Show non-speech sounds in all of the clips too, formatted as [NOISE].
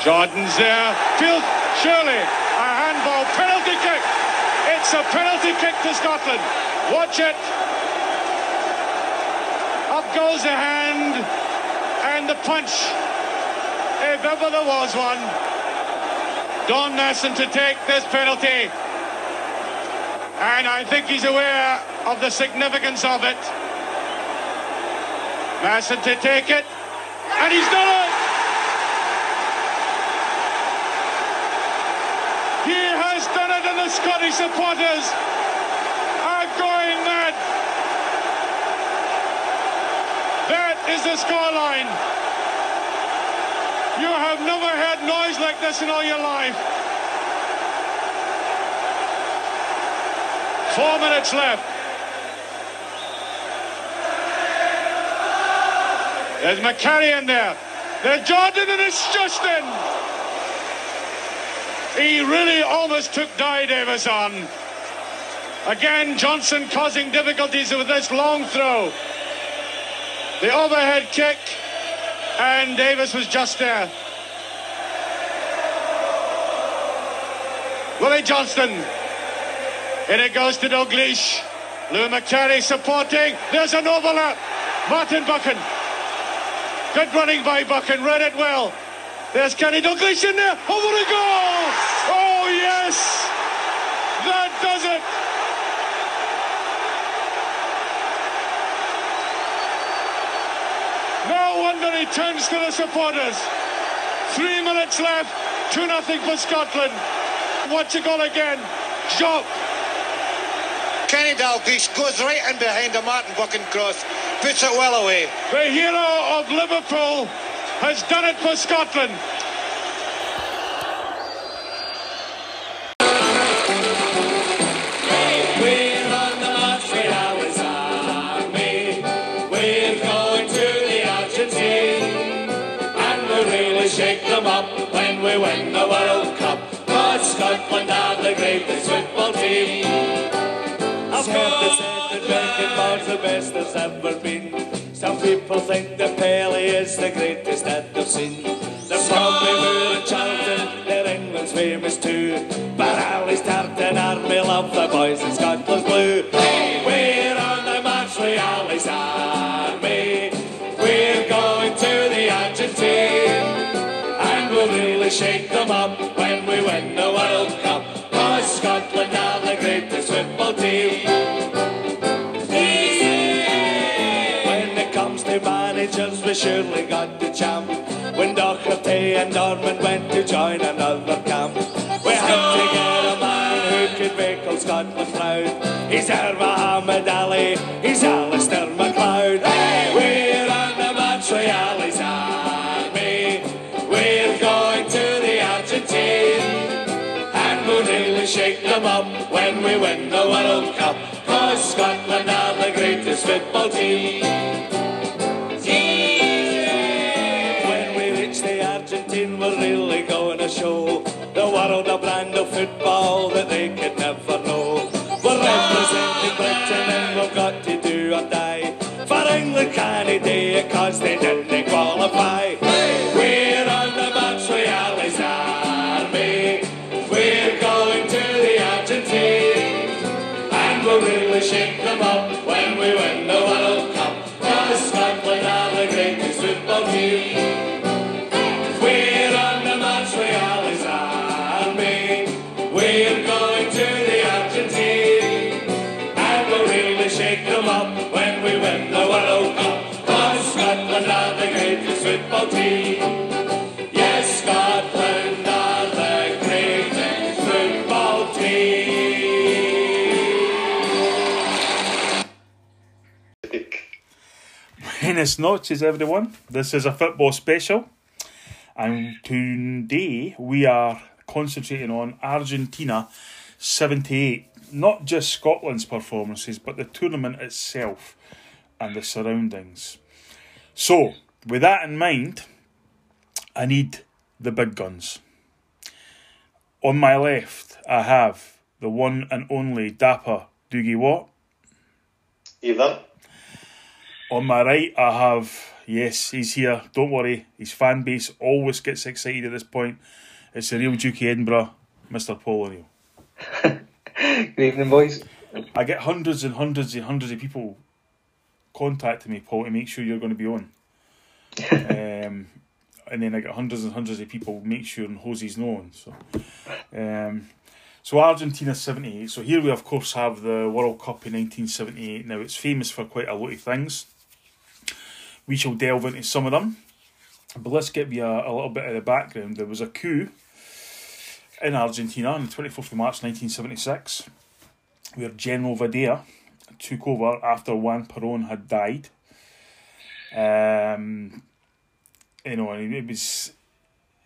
Jordan's there. Field, surely a handball penalty kick. It's a penalty kick to Scotland. Watch it. Up goes the hand and the punch. If ever there was one. Don Masson to take this penalty. And I think he's aware of the significance of it. Masson to take it. And he's done it! He has done it and the Scottish supporters are going mad. That is the scoreline. You have never heard noise like this in all your life. Four minutes left. There's Macari in there. There's Jordan and it's Justin. He really almost took Dai Davies on. Again, Johnston causing difficulties with this long throw. The overhead kick, and Davies was just there. Willie Johnston. And it goes to Dalglish. Lou Macari supporting. There's an overlap. Martin Buchan. Good running by Buchan. Read it well. There's Kenny Dalglish in there. Oh, Over the goal. Yes. That does it. No wonder he turns to the supporters. Three minutes left. 2 nothing for Scotland. Watch it goal again. Jock. Kenny Dalglish goes right in behind the Martin Buchan cross, puts it well away. The hero of Liverpool has done it for Scotland. Shake them up when we win the World Cup. Cause Scotland are the greatest football team. I've heard they said that Beckenbauer's the best there's ever been. Some people think that Pele is the greatest that they've seen. They're probably Moore and Charlton, they're England's famous too. But Ally's Tartan Army love the boys in Scotland's blue. Shake them up when we win the World Cup. Cause Scotland are the greatest football team. When it comes to managers, we surely got the champ. When Doherty and Dorman when we win the World Cup. Cause Scotland are the greatest football team. When we reach the Argentine, we're really going to show the world a brand of football that they could never know. We're representing Britain and we've got to do or die. For England can't do cause they didn't Buenas noches, everyone. This is a football special, and today we are concentrating on Argentina 78. Not just Scotland's performances, but the tournament itself and the surroundings. So, with that in mind, I need the big guns. On my left, I have the one and only Dapper Dougie Watt. Evening. On my right, I have yes, he's here. Don't worry, his fan base always gets excited at this point. It's the real Duke of Edinburgh, Mister Paul O'Neill. [LAUGHS] Good evening, boys. I get hundreds and hundreds and hundreds of people contacting me, Paul, to make sure you're going to be on. Um, and then I got hundreds and hundreds of people make sure and Hosey's known. So, um, so Argentina seventy eight. So here we of course have the World Cup in nineteen seventy eight. Now it's famous for quite a lot of things. We shall delve into some of them, but let's give you a, a little bit of the background. There was a coup in Argentina on the twenty fourth of March nineteen seventy six, where General Videla took over after Juan Perón had died. Um, you know, it was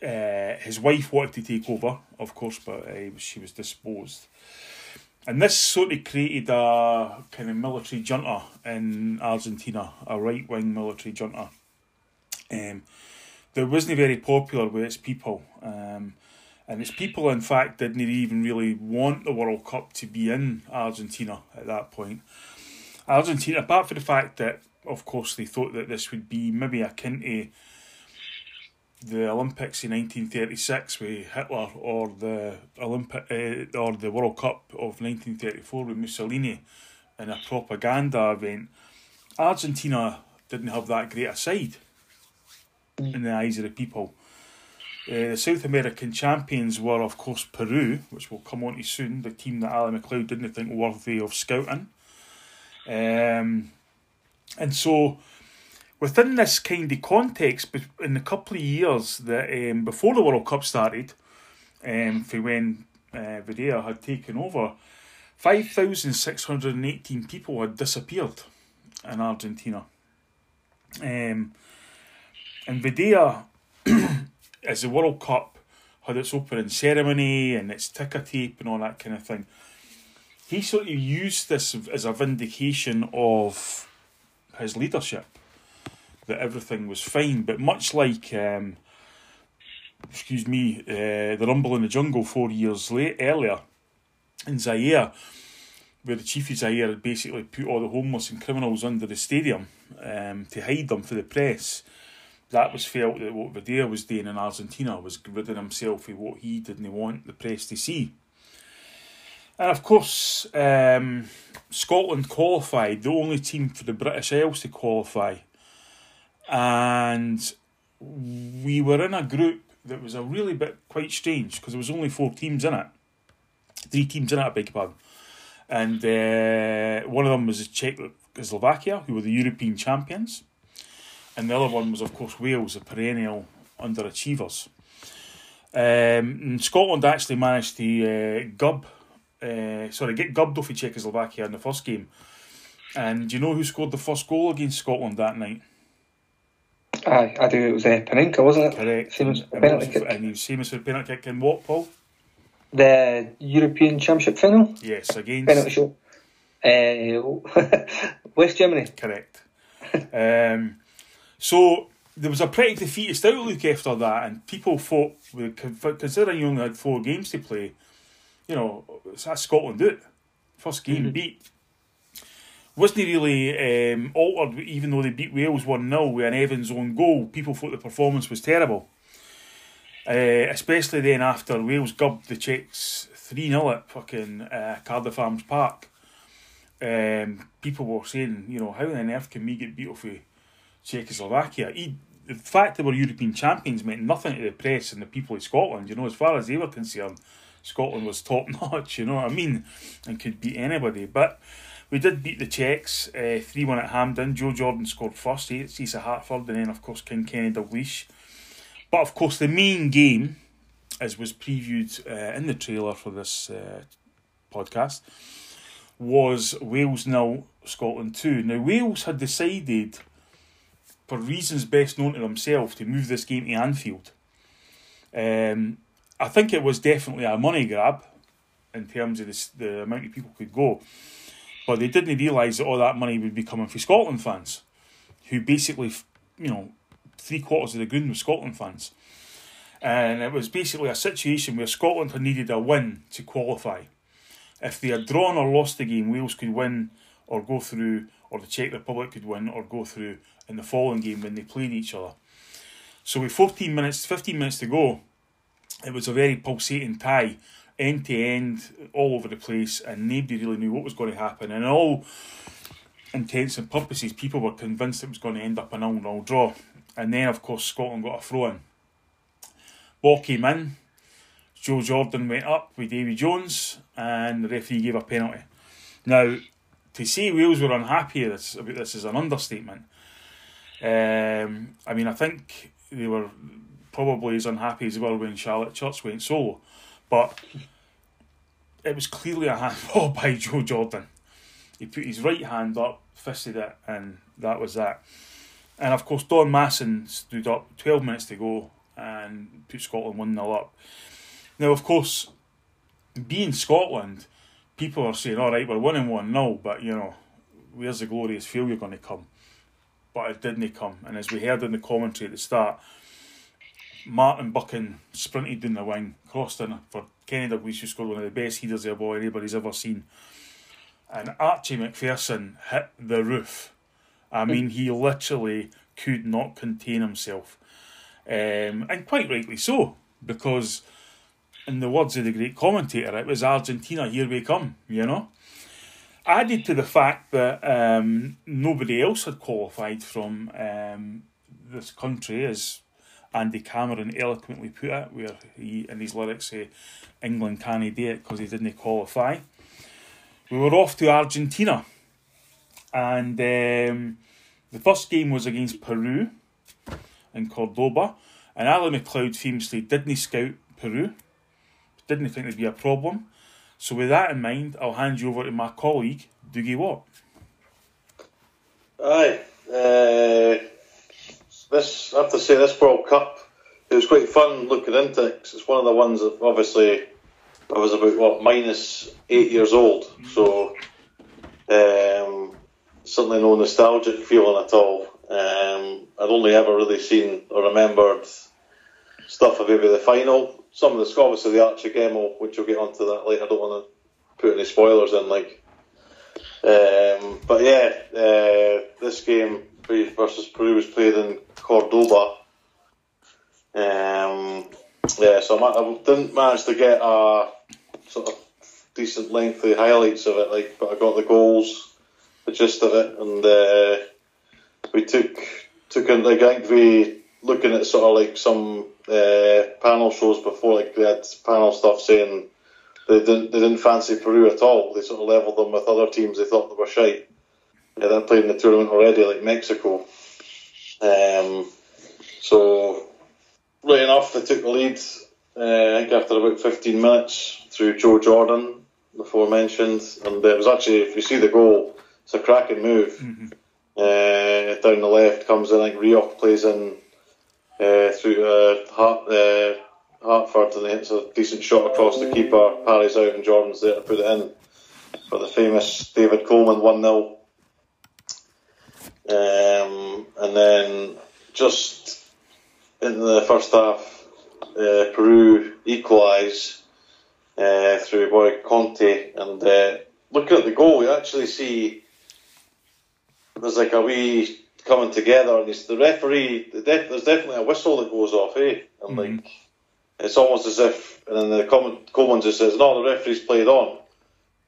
uh, his wife wanted to take over, of course, but uh, she was disposed. And this sort of created a kind of military junta in Argentina, a right wing military junta. Um, that wasn't very popular with its people. Um, and its people, in fact, didn't even really want the World Cup to be in Argentina at that point. Argentina, apart from the fact that, of course, they thought that this would be maybe akin to the Olympics in 1936 with Hitler or the Olympic uh, or the World Cup of 1934 with Mussolini in a propaganda event, Argentina didn't have that great a side in the eyes of the people. Uh, the South American champions were, of course, Peru, which we'll come on to soon, the team that Ally McLeod didn't think worthy of scouting. Um, and so within this kind of context, in the couple of years that um, before the World Cup started, um, for when uh, had taken over, 5,618 people had disappeared in Argentina. Um, and Videla, [CLEARS THROAT] as the World Cup had its opening ceremony and its ticker tape and all that kind of thing, he sort of used this as a vindication of his leadership that everything was fine. But much like, um, excuse me, uh, the Rumble in the Jungle four years late, earlier in Zaire, where the chief of Zaire had basically put all the homeless and criminals under the stadium um, to hide them for the press. That was felt that what Videla was doing in Argentina was ridding himself of what he didn't want the press to see. And of course, um, Scotland qualified, the only team for the British Isles to qualify. And we were in a group that was a really bit quite strange because there was only four teams in it, three teams in it, I beg your pardon, and uh, one of them was Czechoslovakia, who were the European champions, and the other one was of course Wales, the perennial underachievers. Um, Scotland actually managed to uh, gub, uh, sorry, get gubbed off of Czechoslovakia in the first game. And do you know who scored the first goal against Scotland that night? Aye, I do. It was uh, Panenka, wasn't it? Correct. Same as and, penalty was, kick. and he was famous for penalty kick in what, Paul? The European Championship final, Yes, against. penalty shot. Uh, [LAUGHS] West Germany. Correct. [LAUGHS] um, so there was a pretty defeatist outlook after that, and people thought, considering you only had four games to play, you know, that's Scotland do it. First game beat. Wasn't he really um, altered, even though they beat Wales 1 0 with an Evans own goal. People thought the performance was terrible. Uh, especially then after Wales gubbed the Czechs 3 0 at fucking uh, Cardiff Arms Park. Um, people were saying, you know, how on earth can we get beat off of Czechoslovakia? He, the fact they were European champions meant nothing to the press and the people of Scotland. You know, as far as they were concerned, Scotland was top [LAUGHS] notch. You know what I mean, and could beat anybody. But we did beat the Czechs uh, one at Hampden. Joe Jordan scored first. Cecil Hartford, and then of course King Kenny Dalglish. But of course, the main game, as was previewed uh, in the trailer for this uh, podcast, was Wales nil, Scotland two. Now Wales had decided, for reasons best known to themselves, to move this game to Anfield. Um, I think it was definitely a money grab in terms of this, the amount of people could go, but they didn't realise that all that money would be coming from Scotland fans, who basically, you know, three quarters of the ground were Scotland fans. And it was basically a situation where Scotland had needed a win to qualify. If they had drawn or lost the game, Wales could win or go through or the Czech Republic could win or go through in the following game when they played each other. So with 14 minutes, 15 minutes to go, it was a very pulsating tie, end to end, all over the place, and nobody really knew what was going to happen. And all intents and purposes, people were convinced it was going to end up an all-all draw. And then, of course, Scotland got a throw in. Ball came in. Joe Jordan went up with Davy Jones, and the referee gave a penalty. Now, to say Wales were unhappy this, about this is an understatement. Um, I mean, I think they were probably as unhappy as well when Charlotte Church went solo, but it was clearly a handball [LAUGHS] by Joe Jordan. He put his right hand up, fisted it, and that was that. And of course, Don Masson stood up 12 minutes to go and put Scotland 1 0 up. Now, of course, being Scotland, people are saying, all right, we're winning 1 0, but you know, where's the glorious failure going to come? But it didn't come. And as we heard in the commentary at the start, Martin Buchan sprinted down the wing, crossed in for Kenny Dalglish, who scored one of the best headers of ball anybody's ever seen. And Archie Macpherson hit the roof. I mean, he literally could not contain himself. Um, and quite rightly so, because in the words of the great commentator, it was Argentina, here we come, you know. Added to the fact that um, nobody else had qualified from um, this country, as Andy Cameron eloquently put it, where he in his lyrics say, England can't do it because he didn't qualify. We were off to Argentina, and um, the first game was against Peru in Cordoba, and Alan McLeod famously didn't scout Peru didn't think there'd be a problem. So with that in mind, I'll hand you over to my colleague, Dougie Watt. Aye. Uh, this I have to say this World Cup it was quite fun looking into it. it's one of the ones that obviously I was about what minus eight years old, so um, certainly no nostalgic feeling at all. Um, I'd only ever really seen or remembered stuff of maybe the final some of the obviously the Archie Gemmill, which we'll get onto that later. I don't want to put any spoilers in, like. Um, but yeah, uh, this game versus Peru was played in Cordoba. Um, yeah, so I, didn't manage to get a sort of decent lengthy highlights of it, like, but I got the goals, the gist of it, and uh, we took took in like I think we looking at sort of like some uh, panel shows before, like they had panel stuff saying they didn't they didn't fancy Peru at all. They sort of levelled them with other teams they thought they were shite. Yeah, they're playing the tournament already, like Mexico. Um, so, right enough, they took the lead. Uh, I think after about 15 minutes through Joe Jordan, before mentioned, and it was actually if you see the goal, it's a cracking move. Mm-hmm. Uh, down the left comes in, like Rioch plays in uh, through uh, Hart, uh, Hartford and it's a decent shot across the keeper. parries out and Jordan's there to put it in for the famous David Coleman 1 0. Um, and then just in the first half, uh, Peru equalise uh, through boy Conte. And uh, looking at the goal, we actually see there's like a wee coming together, and it's the referee. The def, there's definitely a whistle that goes off, eh? And mm-hmm. like it's almost as if, and then the comment, Coleman just says, "No, the referee's played on,"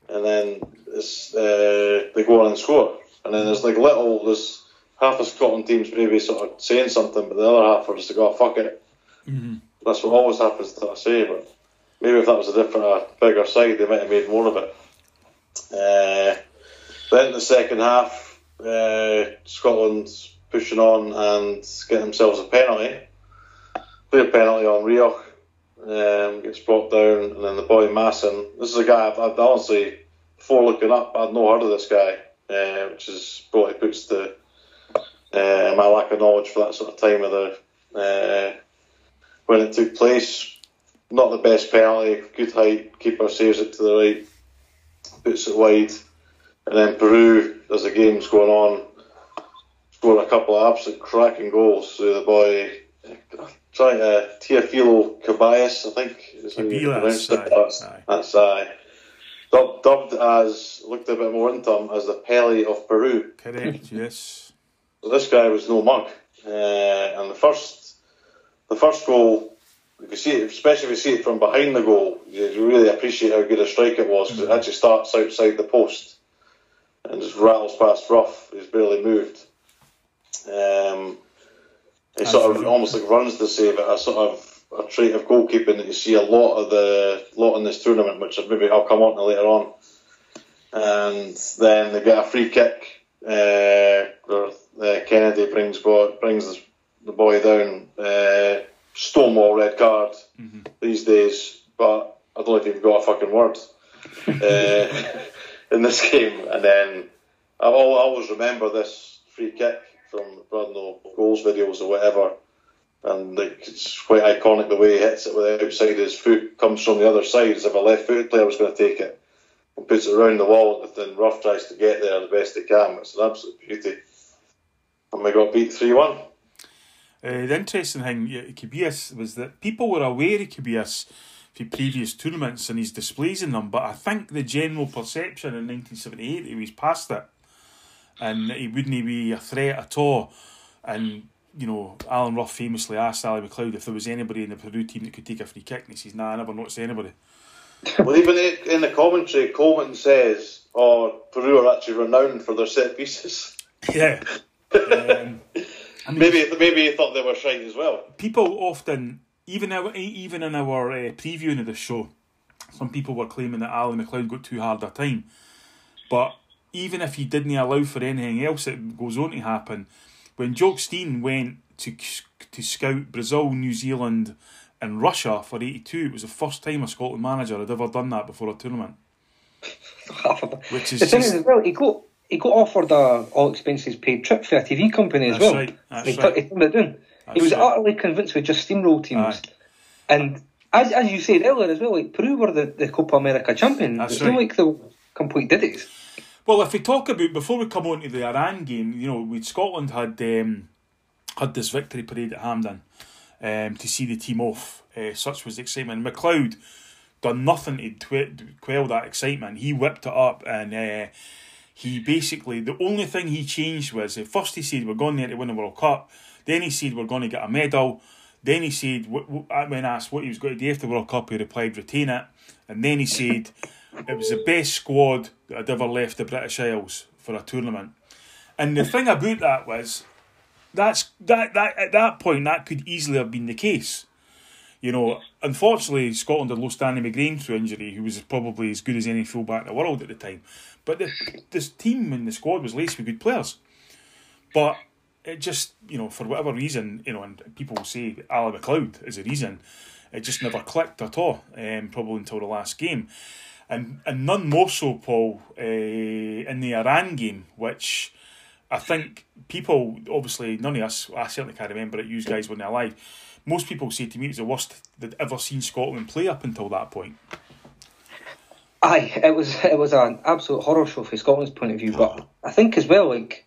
and then it's, uh, they go on and score, and then there's like little there's half the Scotland teams maybe sort of saying something, but the other half are just like, "Oh fuck it." Mm-hmm. That's what always happens to us, say, but maybe if that was a different, a bigger side, they might have made more of it. Uh, then in the second half, uh, Scotland's pushing on and getting themselves a penalty. A penalty on Rioch, um, gets brought down, and then the boy Masson. This is a guy I've, I've honestly, before looking up, I'd not heard of this guy, uh, which is probably puts the uh, my lack of knowledge for that sort of time of the uh, when it took place. Not the best penalty, good height, keeper saves it to the right, puts it wide, and then Peru as the game's going on, scored a couple of absolute cracking goals. So the boy, trying uh, Teofilo Cubillas, I think is how you pronounced it. That's, that's aye. Dub, dubbed as looked a bit more into him as the Pele of Peru. Correct, [LAUGHS] yes. So this guy was no mug, uh, and the first, the first goal, if you see it, especially if you see it from behind the goal, you really appreciate how good a strike it was because it actually starts outside the post and just rattles past Rough. He's barely moved. Um, he sort of almost like runs to save it. A sort of a trait of goalkeeping that you see a lot of the lot in this tournament, which maybe I'll come on to later on. And then they get a free kick. Uh, where, uh, Kennedy brings boy, brings the boy down. Uh, Stonewall red card these days, but I don't think you've got a fucking word uh, [LAUGHS] in this game. And then I always remember this free kick from I know goals videos or whatever, and it's quite iconic the way he hits it with the outside of his foot comes from the other side as if a left-footed player was going to take it and puts it around the wall, and then Rough tries to get there the best he can. It's an absolute beauty. And we got beat three one. Uh, the interesting thing, yeah, Cubillas, was that people were aware of Cubillas from previous tournaments and his displays in them, but I think the general perception in 1978 he was past it and he wouldn't be a threat at all. And, you know, Alan Rough famously asked Ally McLeod if there was anybody in the Peru team that could take a free kick, and he says, Nah, I never noticed anybody. well, even in the commentary, Coleman says, "Oh, Peru are actually renowned for their set pieces." [LAUGHS] Yeah. um, I mean, maybe maybe he thought they were shite as well. people often, even our, even in our uh, previewing of the show, some people were claiming that Ally McLeod got too hard a time. But even if he didn't allow for anything else that goes on to happen, when Jock Stein went to to scout Brazil, New Zealand, and Russia for '82, it was the first time a Scotland manager had ever done that before a tournament. [LAUGHS] Which is the thing is, as well, he got he got offered a all expenses paid trip for a TV company as well. right, that's he, right. he turned it down. That's he was right. utterly convinced we just steamroll teams. Aye. And as as you said earlier as well, like Peru were the, the Copa America champion. That's it's right. not like the complete diddies. Well, if we talk about before we come on to the Iran game, you know, we Scotland had um, had this victory parade at Hampden um, to see the team off. Uh, such was the excitement. McLeod done nothing to quell that excitement. He whipped it up and uh, he basically the only thing he changed was at first he said we're going there to win the World Cup. Then he said we're going to get a medal. Then he said wh- when asked what he was going to do after the World Cup, he replied retain it. And then he said it was the best squad that had ever left the British Isles for a tournament. And the thing about that was that's that that at that point that could easily have been the case. You know, unfortunately, Scotland had lost Danny McGrain through injury, who was probably as good as any fullback in the world at the time. But the, this team and the squad was laced with good players. But it just, you know, for whatever reason, you know, and people say Ally McLeod is a reason, it just never clicked at all, um, probably until the last game. And, and none more so, Paul, uh, in the Iran game, which I think people, obviously, none of us, I certainly can't remember it, you guys weren't alive. Most people say to me it was the worst they'd ever seen Scotland play up until that point. Aye, it was it was an absolute horror show from Scotland's point of view. But I think as well, like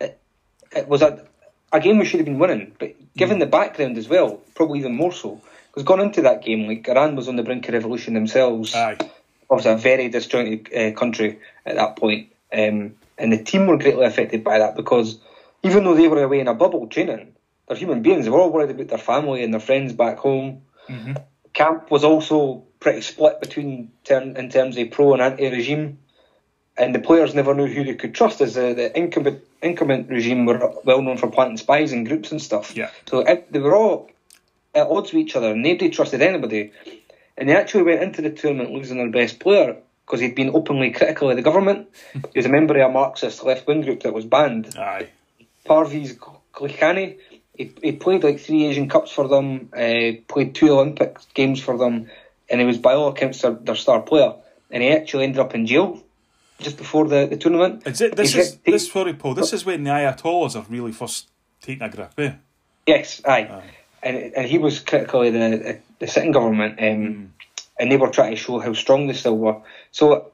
it, it was a a game we should have been winning. But given the background as well, probably even more so. Because going into that game, like Iran was on the brink of revolution themselves. Aye. Obviously, a very disjointed uh, country at that point. Um, and the team were greatly affected by that because even though they were away in a bubble training, they're human beings. They were all worried about their family and their friends back home. Camp was also pretty split between term, in terms of pro and anti-regime, and the players never knew who they could trust. As the, the incumbent incumbent regime were well known for planting spies in groups and stuff. Yeah. So it, they were all at odds with each other. Nobody trusted anybody, and they actually went into the tournament losing their best player because he'd been openly critical of the government. [LAUGHS] he was a member of a Marxist left wing group that was banned. Aye. Parviz Ghelichkhani. He, he played like three Asian Cups for them, uh, played two Olympic games for them, and he was by all accounts their, their star player. And he actually ended up in jail just before the, the tournament. Is it, this is got- this sorry, Paul. This is when the Ayatollahs are really first taking a grip. Eh? Yes, aye. And and he was critical of the, the sitting government, um, and they were trying to show how strong they still were. So,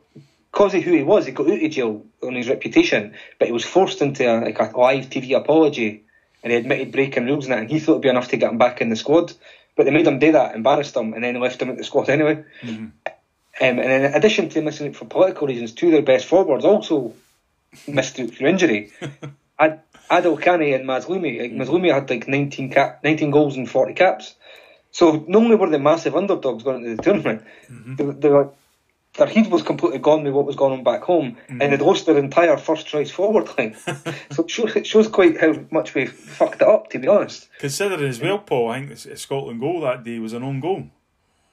because of who he was, he got out of jail on his reputation, but he was forced into a, like a live TV apology, and he admitted breaking rules and that, and he thought it'd be enough to get him back in the squad. But they made him do that, embarrassed him, and then left him at the squad anyway. Um, and in addition to missing it for political reasons, two of their best forwards also missed it through injury. [LAUGHS] Ad- Adil Khani and Mazlumi. Like, Mazlumi had like 19, cap- 19 goals and 40 caps. So not only were they massive underdogs going into the tournament, they, they were, their heat was completely gone with what was going on back home, and they'd lost their entire first choice forward line. [LAUGHS] so it shows, it shows quite how much we fucked it up, to be honest. Considering as well, Paul, I think the Scotland goal that day was an own goal.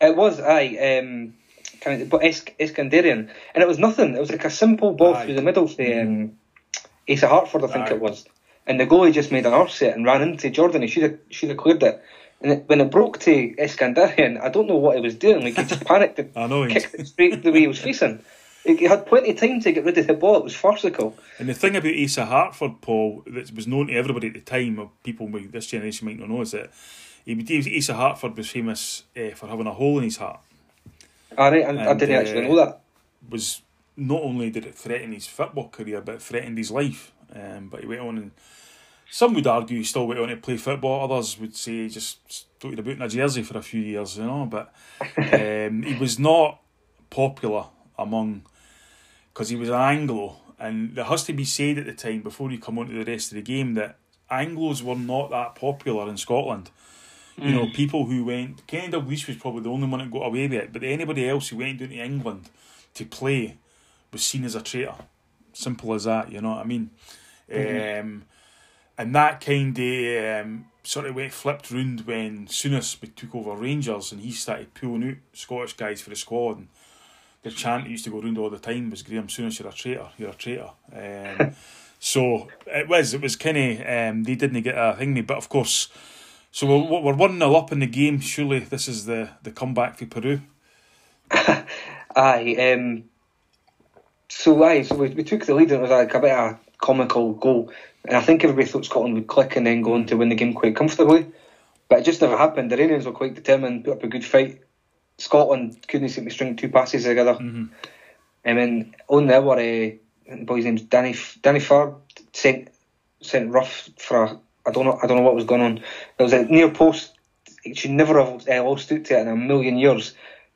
It was, aye, um, kind of, but Isk- Iskandarian, and it was nothing. It was like a simple ball Aye. through the middle to um, Asa Hartford, I think Aye. it was, and the goalie just made an arse it and ran into Jordan. He should have should have cleared it. And it, when it broke to Iskandarian, I don't know what he was doing. Like he just [LAUGHS] panicked and I know, kicked it straight the way he was facing. He had plenty of time to get rid of the ball. It was farcical. And the thing about Asa Hartford, Paul, that was known to everybody at the time, people with this generation might not know, is that he, Asa Hartford was famous uh, for having a hole in his heart. All right, and I didn't uh, actually know that. Was not only did it threaten his football career, but it threatened his life. Um, but he went on and some would argue he still went on to play football. Others would say he just floated about in a jersey for a few years, you know. But [LAUGHS] um, he was not popular among because he was an Anglo, and there has to be said at the time before you come on to the rest of the game that Anglos were not that popular in Scotland. You know, people who went Kenny Dalglish was probably the only one that got away with it, but anybody else who went down to England to play was seen as a traitor. Simple as that, you know what I mean? Um, and that kind of um, sort of went flipped round when Souness took over Rangers and he started pulling out Scottish guys for the squad. And the chant that used to go round all the time was Graham Souness, you're a traitor, you're a traitor. Um, [LAUGHS] so it was, it was kind of, um, they didn't get a thing, me, but of course, so we're, we're 1 0 up in the game. Surely this is the, the comeback for Peru. [LAUGHS] Aye, um, so aye, so we, we took the lead and it was like a bit of comical goal. And I think everybody thought Scotland would click and then go on to win the game quite comfortably. But it just never happened. The Iranians were quite determined, put up a good fight. Scotland couldn't seem to string two passes together. And then on the hour, uh, the boy's name's Danny Danny Farr sent sent Rough for a, I don't know I don't know what was going on. There was a near post. He should never have uh, lost out to it in a million years.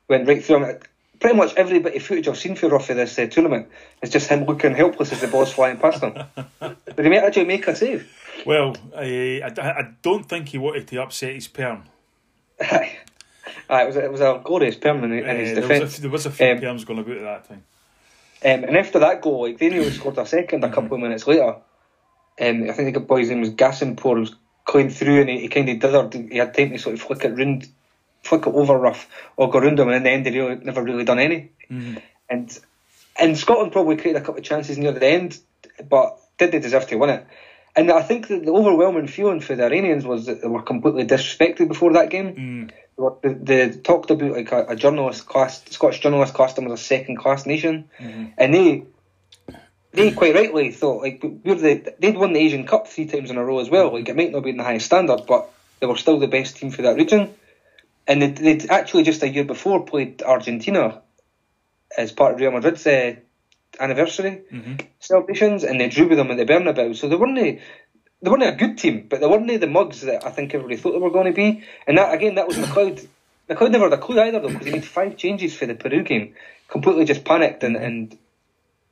Went right through him. Pretty much every bit of footage I've seen for Ruffy this uh, tournament is just him looking helpless as the ball's flying past him. [LAUGHS] Did he make, actually make a save? Well, I, I, I don't think he wanted to upset his perm. Aye, it was a, it was a glorious perm in, in Uh, his there, defence. was a, there was a few Um, perms going about at that time. Um, and after that goal, like they nearly scored a second a couple of minutes later. Um, I think the boy's name was Gassenpour was going through and he, he kind of dithered. He had time to sort of flick it round, flick it over Rough or go round him, and in the end, he really, never really done any. Mm-hmm. And and Scotland probably created a couple of chances near the end, but did they deserve to win it? And I think that the overwhelming feeling for the Iranians was that they were completely disrespected before that game. Mm. They, they, they talked about like a, a journalist class, Scottish journalist classed them as a second class nation, mm-hmm. and they they quite rightly thought like we're the they'd won the Asian Cup three times in a row as well. Mm-hmm. Like it might not be in the highest standard, but they were still the best team for that region. And they'd, they'd actually just a year before played Argentina as part of Real Madrid's uh, anniversary celebrations, and they drew with them at the Bernabeu. So they weren't a, they weren't a good team, but they weren't the mugs that I think everybody thought they were going to be. And that again, that was McLeod. [COUGHS] McLeod never had a clue either though, because he made five changes for the Peru game, completely just panicked and, and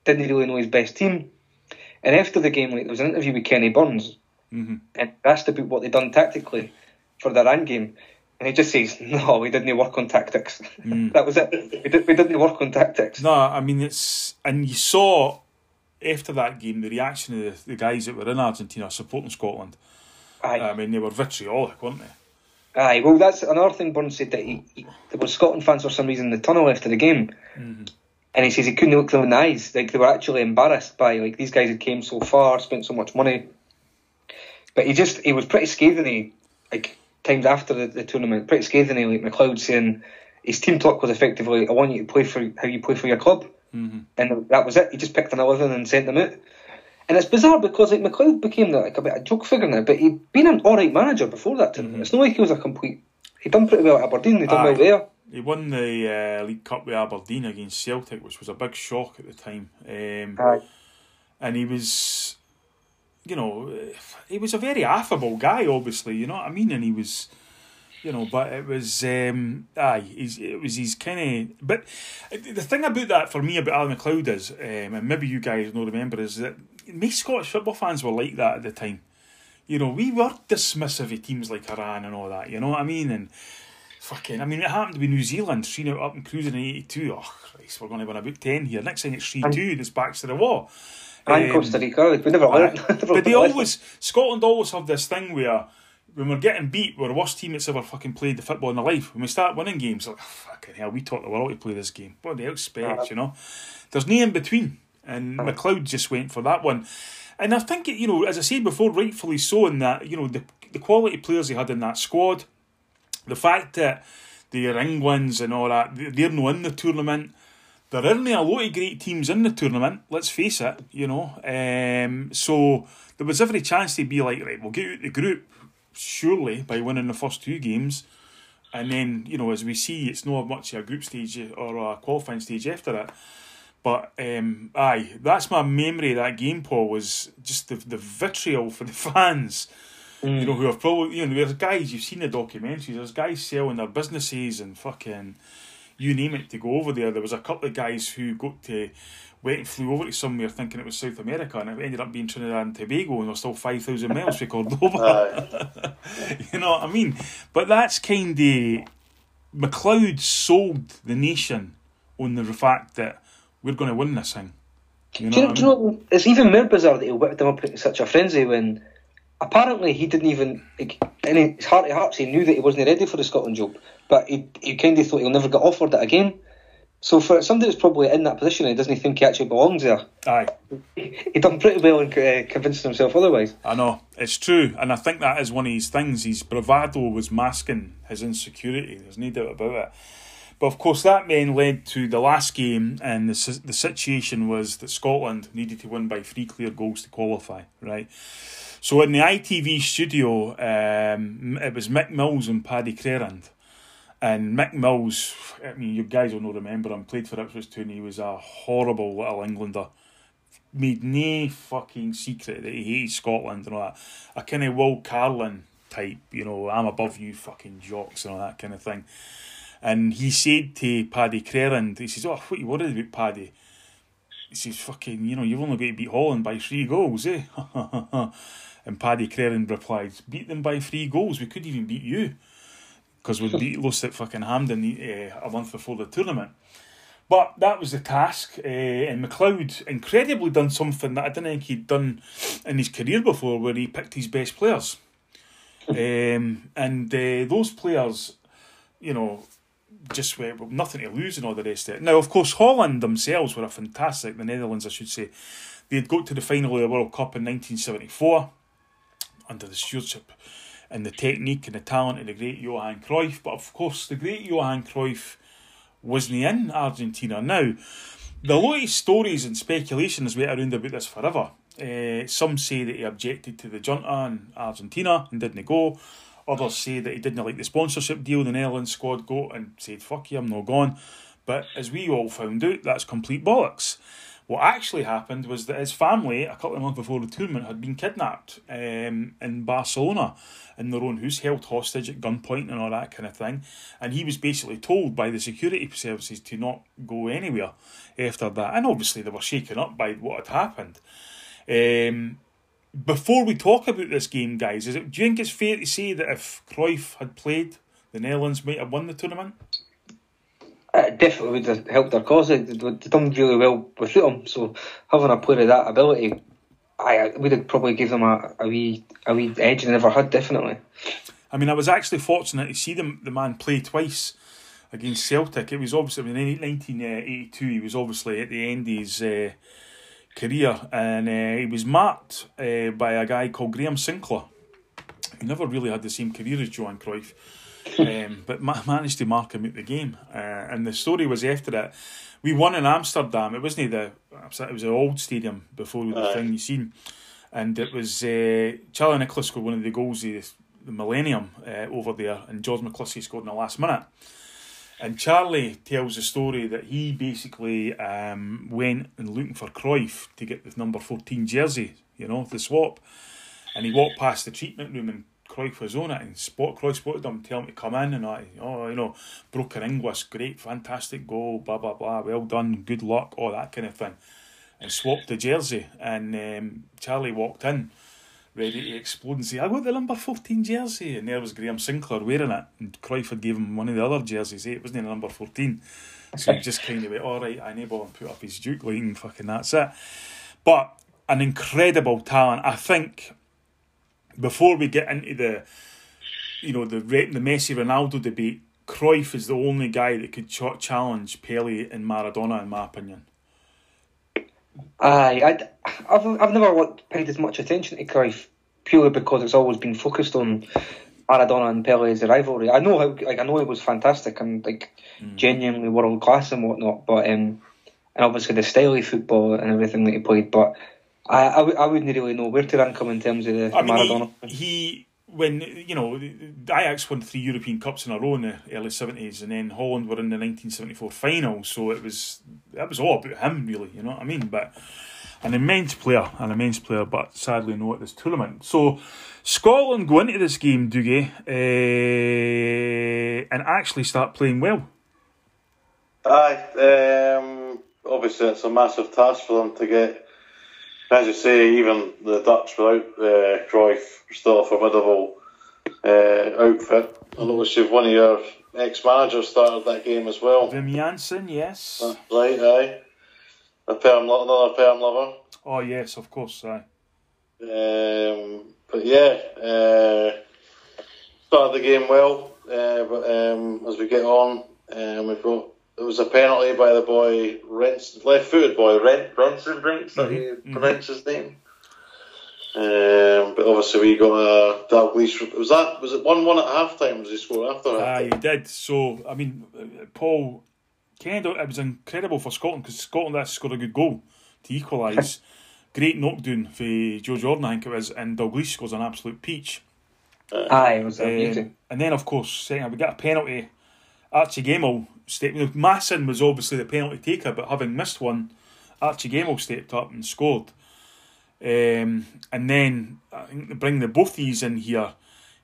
didn't really know his best team. And after the game, like there was an interview with Kenny Burns, and asked about what they'd done tactically for the Iran game. And he just says, "No, we didn't work on tactics. Hmm. [LAUGHS] that was it. We, did, we didn't work on tactics." No, I mean it's and you saw after that game the reaction of the, the guys that were in Argentina supporting Scotland. Aye. I mean they were vitriolic, weren't they? Aye, well, that's another thing. Burns said that he, he, there was Scotland fans for some reason in the tunnel after the game, mm-hmm. and he says he couldn't look them in the eyes. Like they were actually embarrassed by like these guys had came so far, spent so much money, but he just he was pretty scathing. He, like times after the, the tournament, pretty scathing. Like McLeod saying his team talk was effectively, "I want you to play for how you play for your club," and that was it. He just picked an eleven and sent them out. And it's bizarre because like McLeod became like a bit of a joke figure now, but he'd been an alright manager before that tournament. It's not like he was a complete. He'd done pretty well at Aberdeen. He'd done Aye. well there. He won the uh, League Cup with Aberdeen against Celtic, which was a big shock at the time. Um, and he was, you know, he was a very affable guy. Obviously, you know what I mean. And he was, you know. But it was, um, aye, he's, it was his kind of. But the thing about that for me about Alan McLeod is, um, and maybe you guys know remember, is that most Scottish football fans were like that at the time. You know, we were dismissive of teams like Iran and all that. You know what I mean? And fucking, I mean, it happened to be New Zealand, three out up and cruising in '82. Oh Christ, we're going to win about ten here. Next thing it's three two, and it's back to the wall. And Um, Costa Rica, like, we never learned. [LAUGHS] but they always Scotland always have this thing where when we're getting beat, we're the worst team that's ever fucking played the football in their life. When we start winning games, like fucking hell, we taught the world to play this game. What do you expect, you know? There's no in between, and McLeod just went for that one. And I think you know, as I said before, rightfully so, in that you know the the quality players he had in that squad, the fact that they're Englands and all that, they- they're not in the tournament. There aren't a lot of great teams in the tournament, let's face it, you know. Um, so there was every chance to be like, right, we'll get out the group, surely, by winning the first two games. And then, you know, as we see, it's not much a group stage or a qualifying stage after it. But um, aye, that's my memory of that game, Paul, was just the, the vitriol for the [LAUGHS] fans. You know, who have probably, you know, there's guys, you've seen the documentaries, there's guys selling their businesses and fucking, you name it, to go over there. There was a couple of guys who got to, went and flew over to somewhere thinking it was South America and it ended up being Trinidad and Tobago and they're still 5,000 miles from Cordoba. [LAUGHS] You know what I mean? But that's kind of, McLeod sold the nation on the fact that we're going to win this thing. You know, Do you, I do you know, it's even more bizarre that he whipped them up into such a frenzy when apparently he didn't even, like, in his heart of hearts, he knew that he wasn't ready for the Scotland job, but he, he kind of thought he'll never get offered it again. So for somebody that's probably in that position and doesn't think he actually belongs there, Aye. he done pretty well in uh, convincing himself otherwise. I know it's true, and I think that is one of his things. His bravado was masking his insecurity. There's no doubt about it. But of course, that then led to the last game, and the the situation was that Scotland needed to win by three clear goals to qualify. Right. So in the ITV studio, um, it was Mick Mills and Paddy Crerand. And Mick Mills, I mean, you guys will not remember him, played for Ipswich Town. He was a horrible little Englander made no fucking secret that he hated Scotland and all that. A kind of Will Carling type, you know, I'm above you fucking jocks and all that kind of thing. And he said to Paddy Crerand, he says, Oh, what are you worried about, Paddy? He says, fucking, you know, you've only got to beat Holland by three goals, eh? [LAUGHS] and Paddy Crerand replied, Beat them by three goals, we could even beat you. Because we [LAUGHS] beat lost at fucking Hampden uh, a month before the tournament. But that was the task, uh, and McLeod incredibly done something that I didn't think he'd done in his career before, where he picked his best players. [LAUGHS] um, and uh, those players, you know, just were with nothing to lose and all the rest of it. Now, of course, Holland themselves were a fantastic, the Netherlands, I should say. They had got to the final of the World Cup in 1974 under the stewardship and the technique and the talent of the great Johan Cruyff. But of course, the great Johan Cruyff wasn't in Argentina. Now, the lot of stories and speculation has went around about this forever. Uh, some say that he objected to the junta in Argentina and didn't go. Others say that he didn't like the sponsorship deal the Netherlands squad got and said, fuck you, I'm not gone. But as we all found out, that's complete bollocks. What actually happened was that his family, a couple of months before the tournament, had been kidnapped um, in Barcelona in their own house, held hostage at gunpoint and all that kind of thing. And he was basically told by the security services to not go anywhere after that. And obviously, they were shaken up by what had happened. Um, before we talk about this game, guys, is it, do you think it's fair to say that if Cruyff had played, the Netherlands might have won the tournament? It definitely would have helped their cause. They'd done really well without him. So having a player of that ability, I would have probably give them a, a wee a wee edge they never had. Definitely. I mean, I was actually fortunate to see them, the man play twice against Celtic. It was obviously in 1982. He was obviously at the end of his uh, career, and uh, he was marked uh, by a guy called Graham Sinclair. He never really had the same career as Johan Cruyff, um, but ma- managed to mark him out the game. Uh, and the story was after that We won in Amsterdam. It wasn't the it was the old stadium before the Aye. thing you seen, and it was uh, Charlie Nicholas scored one of the goals of the, the Millennium uh, over there, and George McCluskey scored in the last minute. And Charlie tells the story that he basically um, went and looking for Cruyff to get the number 14 jersey, you know, the swap. And he walked past the treatment room and Cruyff was on it, and spot Cruyff spotted him, tell him to come in, and I, oh, you know, broken English, great, fantastic goal, blah blah blah, well done, good luck, all that kind of thing, and swapped the jersey, and um, Charlie walked in, ready to explode and say, I got the number fourteen jersey, and there was Graham Sinclair wearing it, and Cruyff had gave him one of the other jerseys, eh? it wasn't the number fourteen, so he just kind of went, all right, I enable and put up his Duke line, fucking that's it, but an incredible talent, I think before we get into the, you know, the the Messi Ronaldo debate, Cruyff is the only guy that could ch- challenge Pele and Maradona, in my opinion. Aye, I'd, I've I've never paid as much attention to Cruyff purely because it's always been focused on Maradona and Pele as a rivalry. I know how like I know it was fantastic and like mm. genuinely world class and whatnot, but um, and obviously the style of football and everything that he played, but I, I, I wouldn't really know where to rank him in terms of the I mean, Maradona. He, he, when you know Ajax won three European Cups in a row in the early seventies, and then Holland were in the nineteen seventy four final. So it was that was all about him, really. You know what I mean? But an immense player, an immense player, but sadly no at this tournament. So Scotland go into this game, Dougie, uh, and actually start playing well. Aye, um, obviously it's a massive task for them to get as you say, even the Dutch without uh, Cruyff still a formidable uh, outfit. I noticed you've one of your ex-managers started that game as well. Wim Jansen, yes. Uh, right, aye. A perm, another perm lover. Oh yes, of course, aye. Um, but yeah, uh, started the game well. Uh, but um, as we get on, um, we've got there was a penalty by the boy Rents, left-footed boy Rent Bronson Brinks, that mm-hmm. you pronounce his name. Um, but obviously we got a Dalglish. Was that was it one one at half time? Was he scored after? Ah, he did. So I mean, uh, Paul Kennedy. It was incredible for Scotland because Scotland actually scored a good goal to equalise. [LAUGHS] Great knockdown for Joe Jordan, I think it was, and Dalglish scores an absolute peach. Aye, it was amazing. Um, and then, of course, second, we got a penalty. Archie Gemmill step. You know, Masson was obviously the penalty taker, but having missed one, Archie Gemmill stepped up and scored. Um, and then I think to bring the both these in here,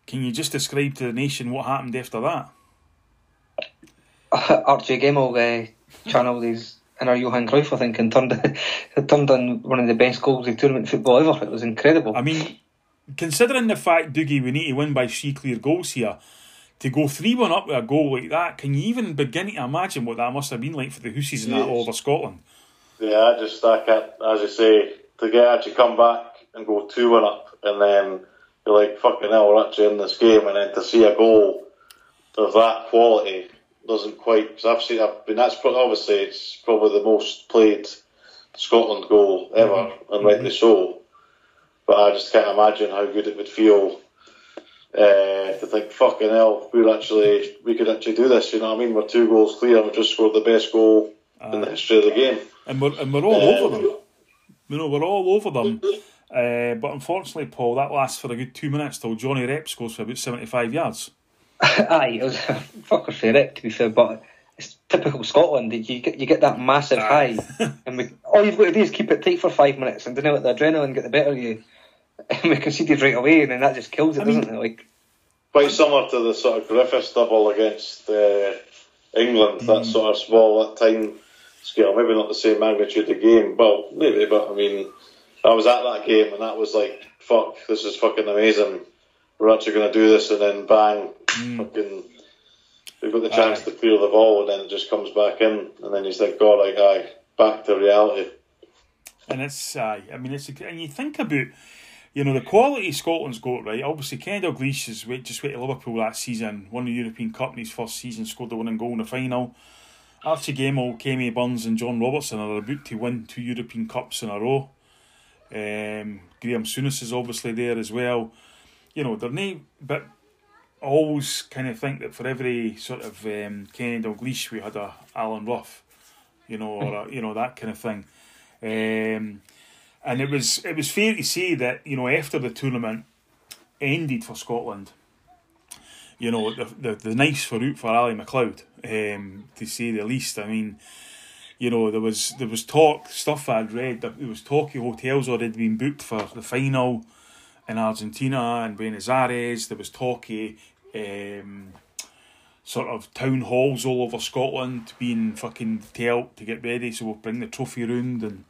can you just describe to the nation what happened after that? [LAUGHS] Archie Gemmill uh, channeled his inner Johan Cruyff, I think, and turned [LAUGHS] turned on one of the best goals of tournament football ever. It was incredible. I mean, considering the fact, Dougie we need to win by three clear goals here to go 3 1 up with a goal like that, can you even begin to imagine what that must have been like for the Hussies and that all over Scotland? Yeah, I just, I can't, as you say, to get actually come back and go 2 1 up, and then you're like, fucking hell, we're actually in this game, and then to see a goal of that quality doesn't quite, because I've seen, I've been, that's obviously, it's probably the most played Scotland goal ever, mm-hmm. and rightly so. But I just can't imagine how good it would feel uh, to think, fucking hell, we're actually, we could actually do this, you know what I mean? We're two goals clear we just scored the best goal uh, in the history of the game. And we're, and we're all um, over them. You know, we're all over them. Uh, but unfortunately, Paul, that lasts for a good two minutes till Johnny Rep scores for about 75 yards. [LAUGHS] Aye, it was a fucker for Rep, to be fair, but it's typical Scotland. You get you get that massive high, and we, all you've got to do is keep it tight for five minutes, and then let the adrenaline get the better of you and we conceded right away, and then that just kills it, I doesn't mean, it? Like quite similar to the sort of Griffiths double against uh, England, mm. that sort of small that time scale. Maybe not the same magnitude of game, well, maybe, but I mean, I was at that game, and that was like, fuck, this is fucking amazing. We're actually going to do this, and then bang, mm. fucking. We've got the chance to clear the ball, and then it just comes back in, and then you think, God, like, aye, back to reality. And it's, uh, I mean, it's, and you think about you know, the quality Scotland's got, right? Obviously, Ken Dalglish is just went to Liverpool that season, won the European Cup in his first season, scored the winning goal in the final. Archie Gemmill, Kenny Burns, and John Robertson are about to win two European Cups in a row. Um, Graham Souness is obviously there as well. You know, they're not, but I always kind of think that for every sort of um, Dalglish, we had a Alan Rough, you know, or a, you know that kind of thing. Um, and it was it was fair to say that you know after the tournament ended for Scotland, you know the the, the nice for out for Ally MacLeod, um, to say the least. I mean, you know there was there was talk stuff I'd read there was talk of hotels already been booked for the final. in Argentina and Buenos Aires. There was talky um, sort of town halls all over Scotland being fucking told to get ready, so we'll bring the trophy round and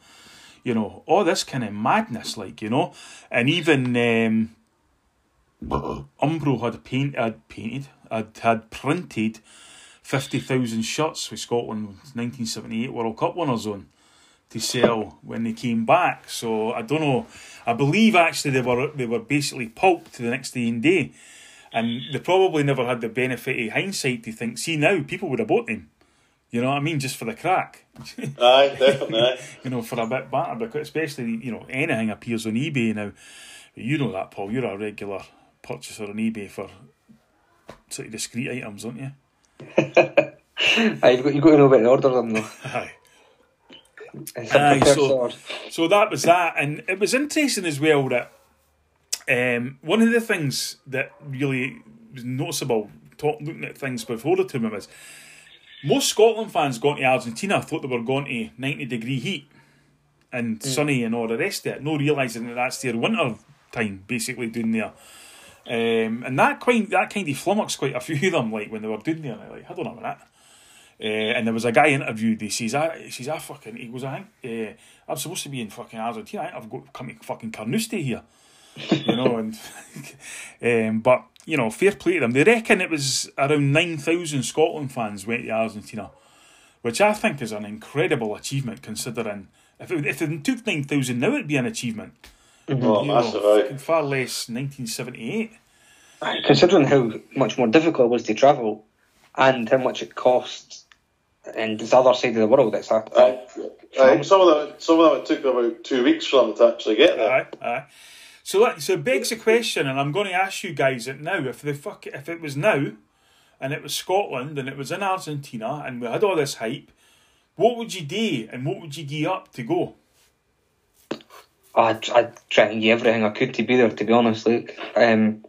you know all this kind of madness, like you know, and even um, Umbro had paint, had painted, had had printed fifty thousand shirts with seventy eight World Cup winners on to sell when they came back. So I don't know. I believe actually they were they were basically pulped the next day and day, and they probably never had the benefit of hindsight to think, see now people would have bought them. You know what I mean? Just for the crack. [LAUGHS] Aye, definitely. You know, for a bit better, because especially you know anything appears on eBay now. You know that, Paul. You're a regular purchaser on eBay for sort of discreet items, aren't you? [LAUGHS] Aye, you've got, you've got to know about the order of them though. [LAUGHS] Aye. Aye, so- So that was that, and it was interesting as well that um, one of the things that really was noticeable, talk, looking at things before the tournament, was most Scotland fans going to Argentina thought they were going to ninety degree heat and sunny and all the rest of it, no realising that that's their winter time basically doing there. Um, and that kind that kind of flummoxed quite a few of them, like when they were doing there. Like, hold on a minute. Uh, and there was a guy interviewed. He says, "I," he says, "I fucking." He goes, "I think uh, I'm supposed to be in fucking Argentina. I I've got come to fucking Carnoustie here." you know, and [LAUGHS] um, but you know, fair play to them. They reckon it was around nine thousand Scotland fans went to Argentina, which I think is an incredible achievement considering if it, if it took nine thousand now, it'd be an achievement. Mm-hmm. Oh, You massive, know, aye. fucking far less nineteen seventy eight. Aye, Considering how much more difficult it was to travel and how much it cost and this other side of the world, it's a, Aye. Aye. Some of them, some of them it took about two weeks for them to actually get there. Aye, aye. So that so it begs the question, and I'm going to ask you guys it now. If the fuck if it was now, and it was Scotland, and it was in Argentina, and we had all this hype, what would you do, and what would you gear up to go? I'd, I'd try and give everything I could to be there, to be honest. Like, um,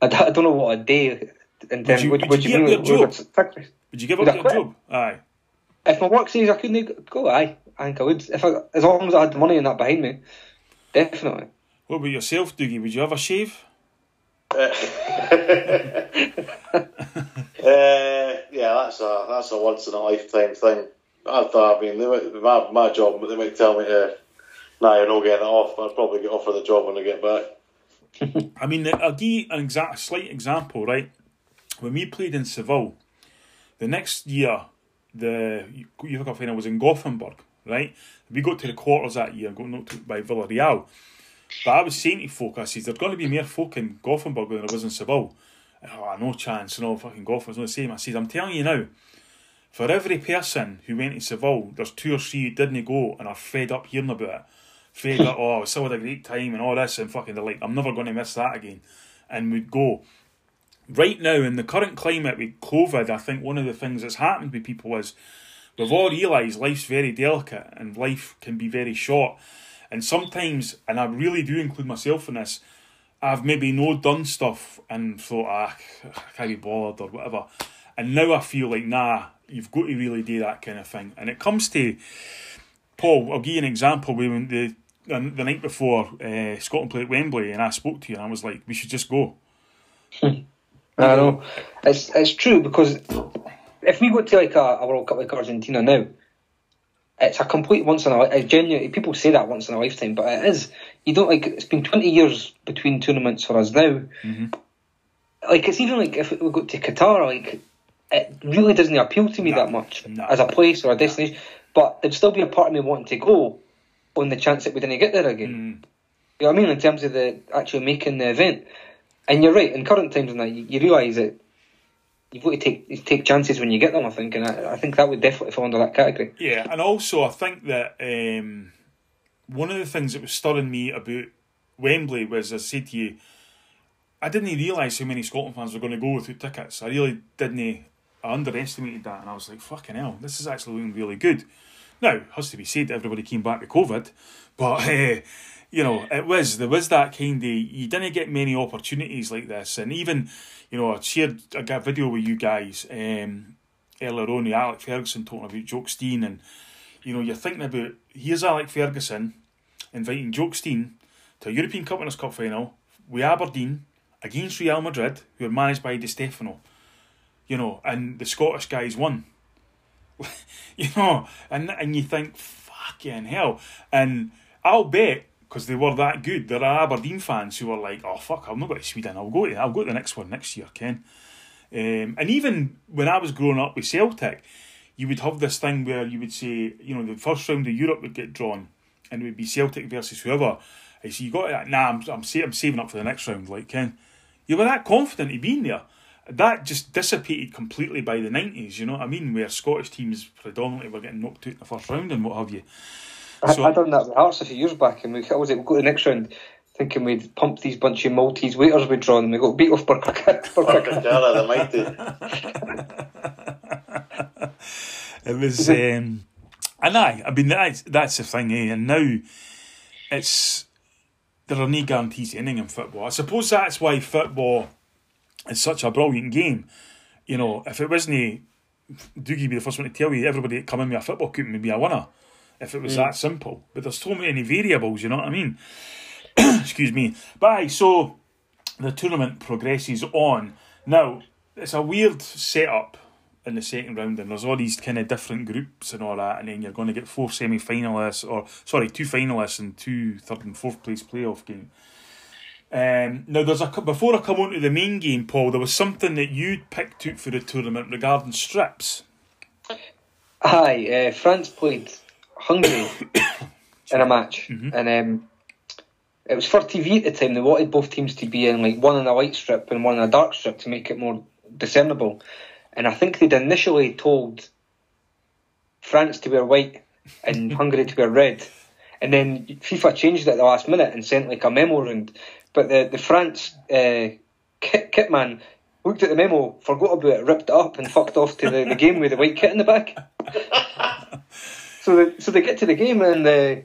I, I don't know what I'd do. In terms, you- would, would would you you, give up your job? would- Would you give up your job? Aye. If my work says I couldn't go, aye, I think I would. If I, as long as I had the money and that behind me, definitely. What about yourself, Dougie? Would you have a shave? Uh, yeah, that's a that's a once in a lifetime thing. I thought, I mean, they might, my my job, they might tell me to, nah, you're not getting it off. I'll probably get offered the job when I get back. [LAUGHS] I mean, I'll give you an exact a slight example, right? When we played in Seville, the next year, the UEFA Cup final was in Gothenburg, right? We got to the quarters that year, got knocked out by Villarreal. But I was saying to folk, I says, there's going to be more folk in Gothenburg than there was in Seville. Oh, no chance, no, fucking Gothenburg's not the same. I says, I'm telling you now, for every person who went to Seville, there's two or three who didn't go and are fed up hearing about it. Fed up, oh, I had a great time and all this, and fucking, they're like, I'm never going to miss that again. And we'd go. Right now, in the current climate with COVID, I think one of the things that's happened with people is we've all realised life's very delicate and life can be very short. And sometimes, and I really do include myself in this, I've maybe no done stuff and thought, ah, I can't be bothered or whatever. And now I feel like, nah, you've got to really do that kind of thing. And it comes to, Paul, I'll give you an example. We went the, the, night before uh, Scotland played at Wembley and I spoke to you and I was like, we should just go. [LAUGHS] I know. It's it's true because if we go to like a, a World Cup like Argentina now, it's a complete once in a li- genuine. People say that once in a lifetime, but it is. You don't like. It's been twenty years between tournaments for us now. Mm-hmm. Like it's even like if we go to Qatar, like it really doesn't appeal to me that much no. as a place or a destination. But there'd still be a part of me wanting to go on the chance that we didn't get there again. Mm-hmm. You know what I mean? In terms of the actually making the event. And you're right, in current times and that, you, you realise that you've got to take you take chances when you get them, I think, and I, I think that would definitely fall under that category. Yeah, and also I think that um, one of the things that was stirring me about Wembley was, I said to you, I didn't realise how many Scotland fans were going to go without tickets. I really didn't. I underestimated that, and I was like, "Fucking hell, this is actually looking really good." Now, has to be said, everybody came back with COVID, but uh, [LAUGHS] you know, it was there was that kind of you didn't get many opportunities like this, and even you know, I shared I got a video with you guys um, earlier on, Alec Ferguson talking about Jock Stein, and you know, you're thinking about here's Alec Ferguson inviting Jock Stein to a European Cup Cup final, with Aberdeen against Real Madrid, who are managed by Di Stefano, you know, and the Scottish guys won. [LAUGHS] you know, and and you think, fucking hell. And I'll bet because they were that good, there are Aberdeen fans who were like, "Oh fuck, I'm not going to Sweden. I'll go to I'll go to the next one next year, Ken." Um, and even when I was growing up with Celtic, you would have this thing where you would say, you know, the first round of Europe would get drawn, and it would be Celtic versus whoever. I say, you got that? Nah, I'm I'm, sa- I'm saving up for the next round. Like Ken, you were that confident of being there. That just dissipated completely by the nineties. You know what I mean? Where Scottish teams predominantly were getting knocked out in the first round and what have you. I, So- I done that with Hearts a few years back, and we I was like, we'll go to the next round, thinking we'd pump these bunch of Maltese waiters we'd drawn, and we got beat off Burker. Burker. Cara, the mighty. It was, um, and I, I mean that's that's the thing, eh? And now it's there are no guarantees to anything in football. I suppose that's why football is such a brilliant game. You know, if it wasn't, Dougie be the first one to tell you everybody that come in with a football couldn't be a winner. If it was that simple, but there's so many variables. You know what I mean? [COUGHS] Excuse me. But aye, so the tournament progresses on. Now, it's a weird setup in the second round, and there's all these kind of different groups and all that, and then you're going to get four semi finalists, or sorry, two finalists and two third and fourth place playoff game. Um, now, there's a before I come on to the main game, Paul. There was something that you'd picked out for the tournament regarding strips. Hi, uh, France played Hungary [COUGHS] [COUGHS] in a match, and um, it was for TV at the time. They wanted both teams to be in like one in a light strip and one in a dark strip to make it more discernible. And I think they'd initially told France to wear white and [LAUGHS] Hungary to wear red, and then FIFA changed it at the last minute and sent like a memo round. But the the France uh, kit, kit man looked at the memo, forgot about it, ripped it up, and fucked off to the, the game with the white kit in the back. [LAUGHS] So they, so they get to the game and uh,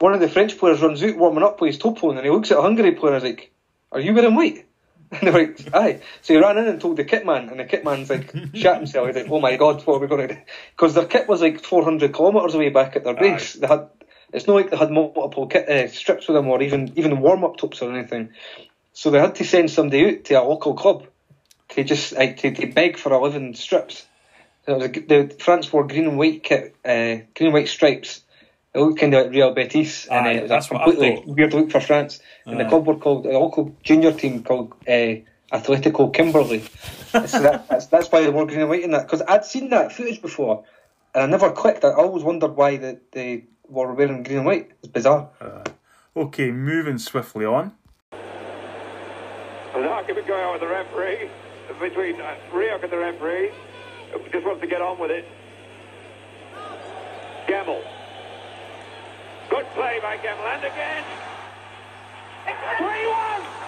one of the French players runs out warming up with his top on and he looks at a Hungary player and is like, Are you wearing white? [LAUGHS] And they're like, Aye. So he ran in and told the kit man and the kit man's like, [LAUGHS] shat himself. He's like, Oh my god, what are we going to do? Because their kit was like 400 kilometres away back at their base. They had, it's not like they had multiple kit, uh, strips with them or even, even warm up tops or anything. So they had to send somebody out to a local club to just like, to, to beg for 11 strips. So it was a, g- the France wore green and white kit, uh, green and white stripes. It looked kind of like Real Betis, and Aye, uh, it was that's a completely thought. weird look for France. And the club were called a local junior team called uh, Atletico Kimberley. so that, [LAUGHS] that's that's why they wore green and white in that because I'd seen that footage before, and I never clicked. I always wondered why the, they were wearing green and white. It's bizarre. Okay, moving swiftly on. There's an argument going on with the referee, between uh, Rioch and the referee, who just wants to get on with it. Gemmill. Good play by Gemmill, and again. 3-1!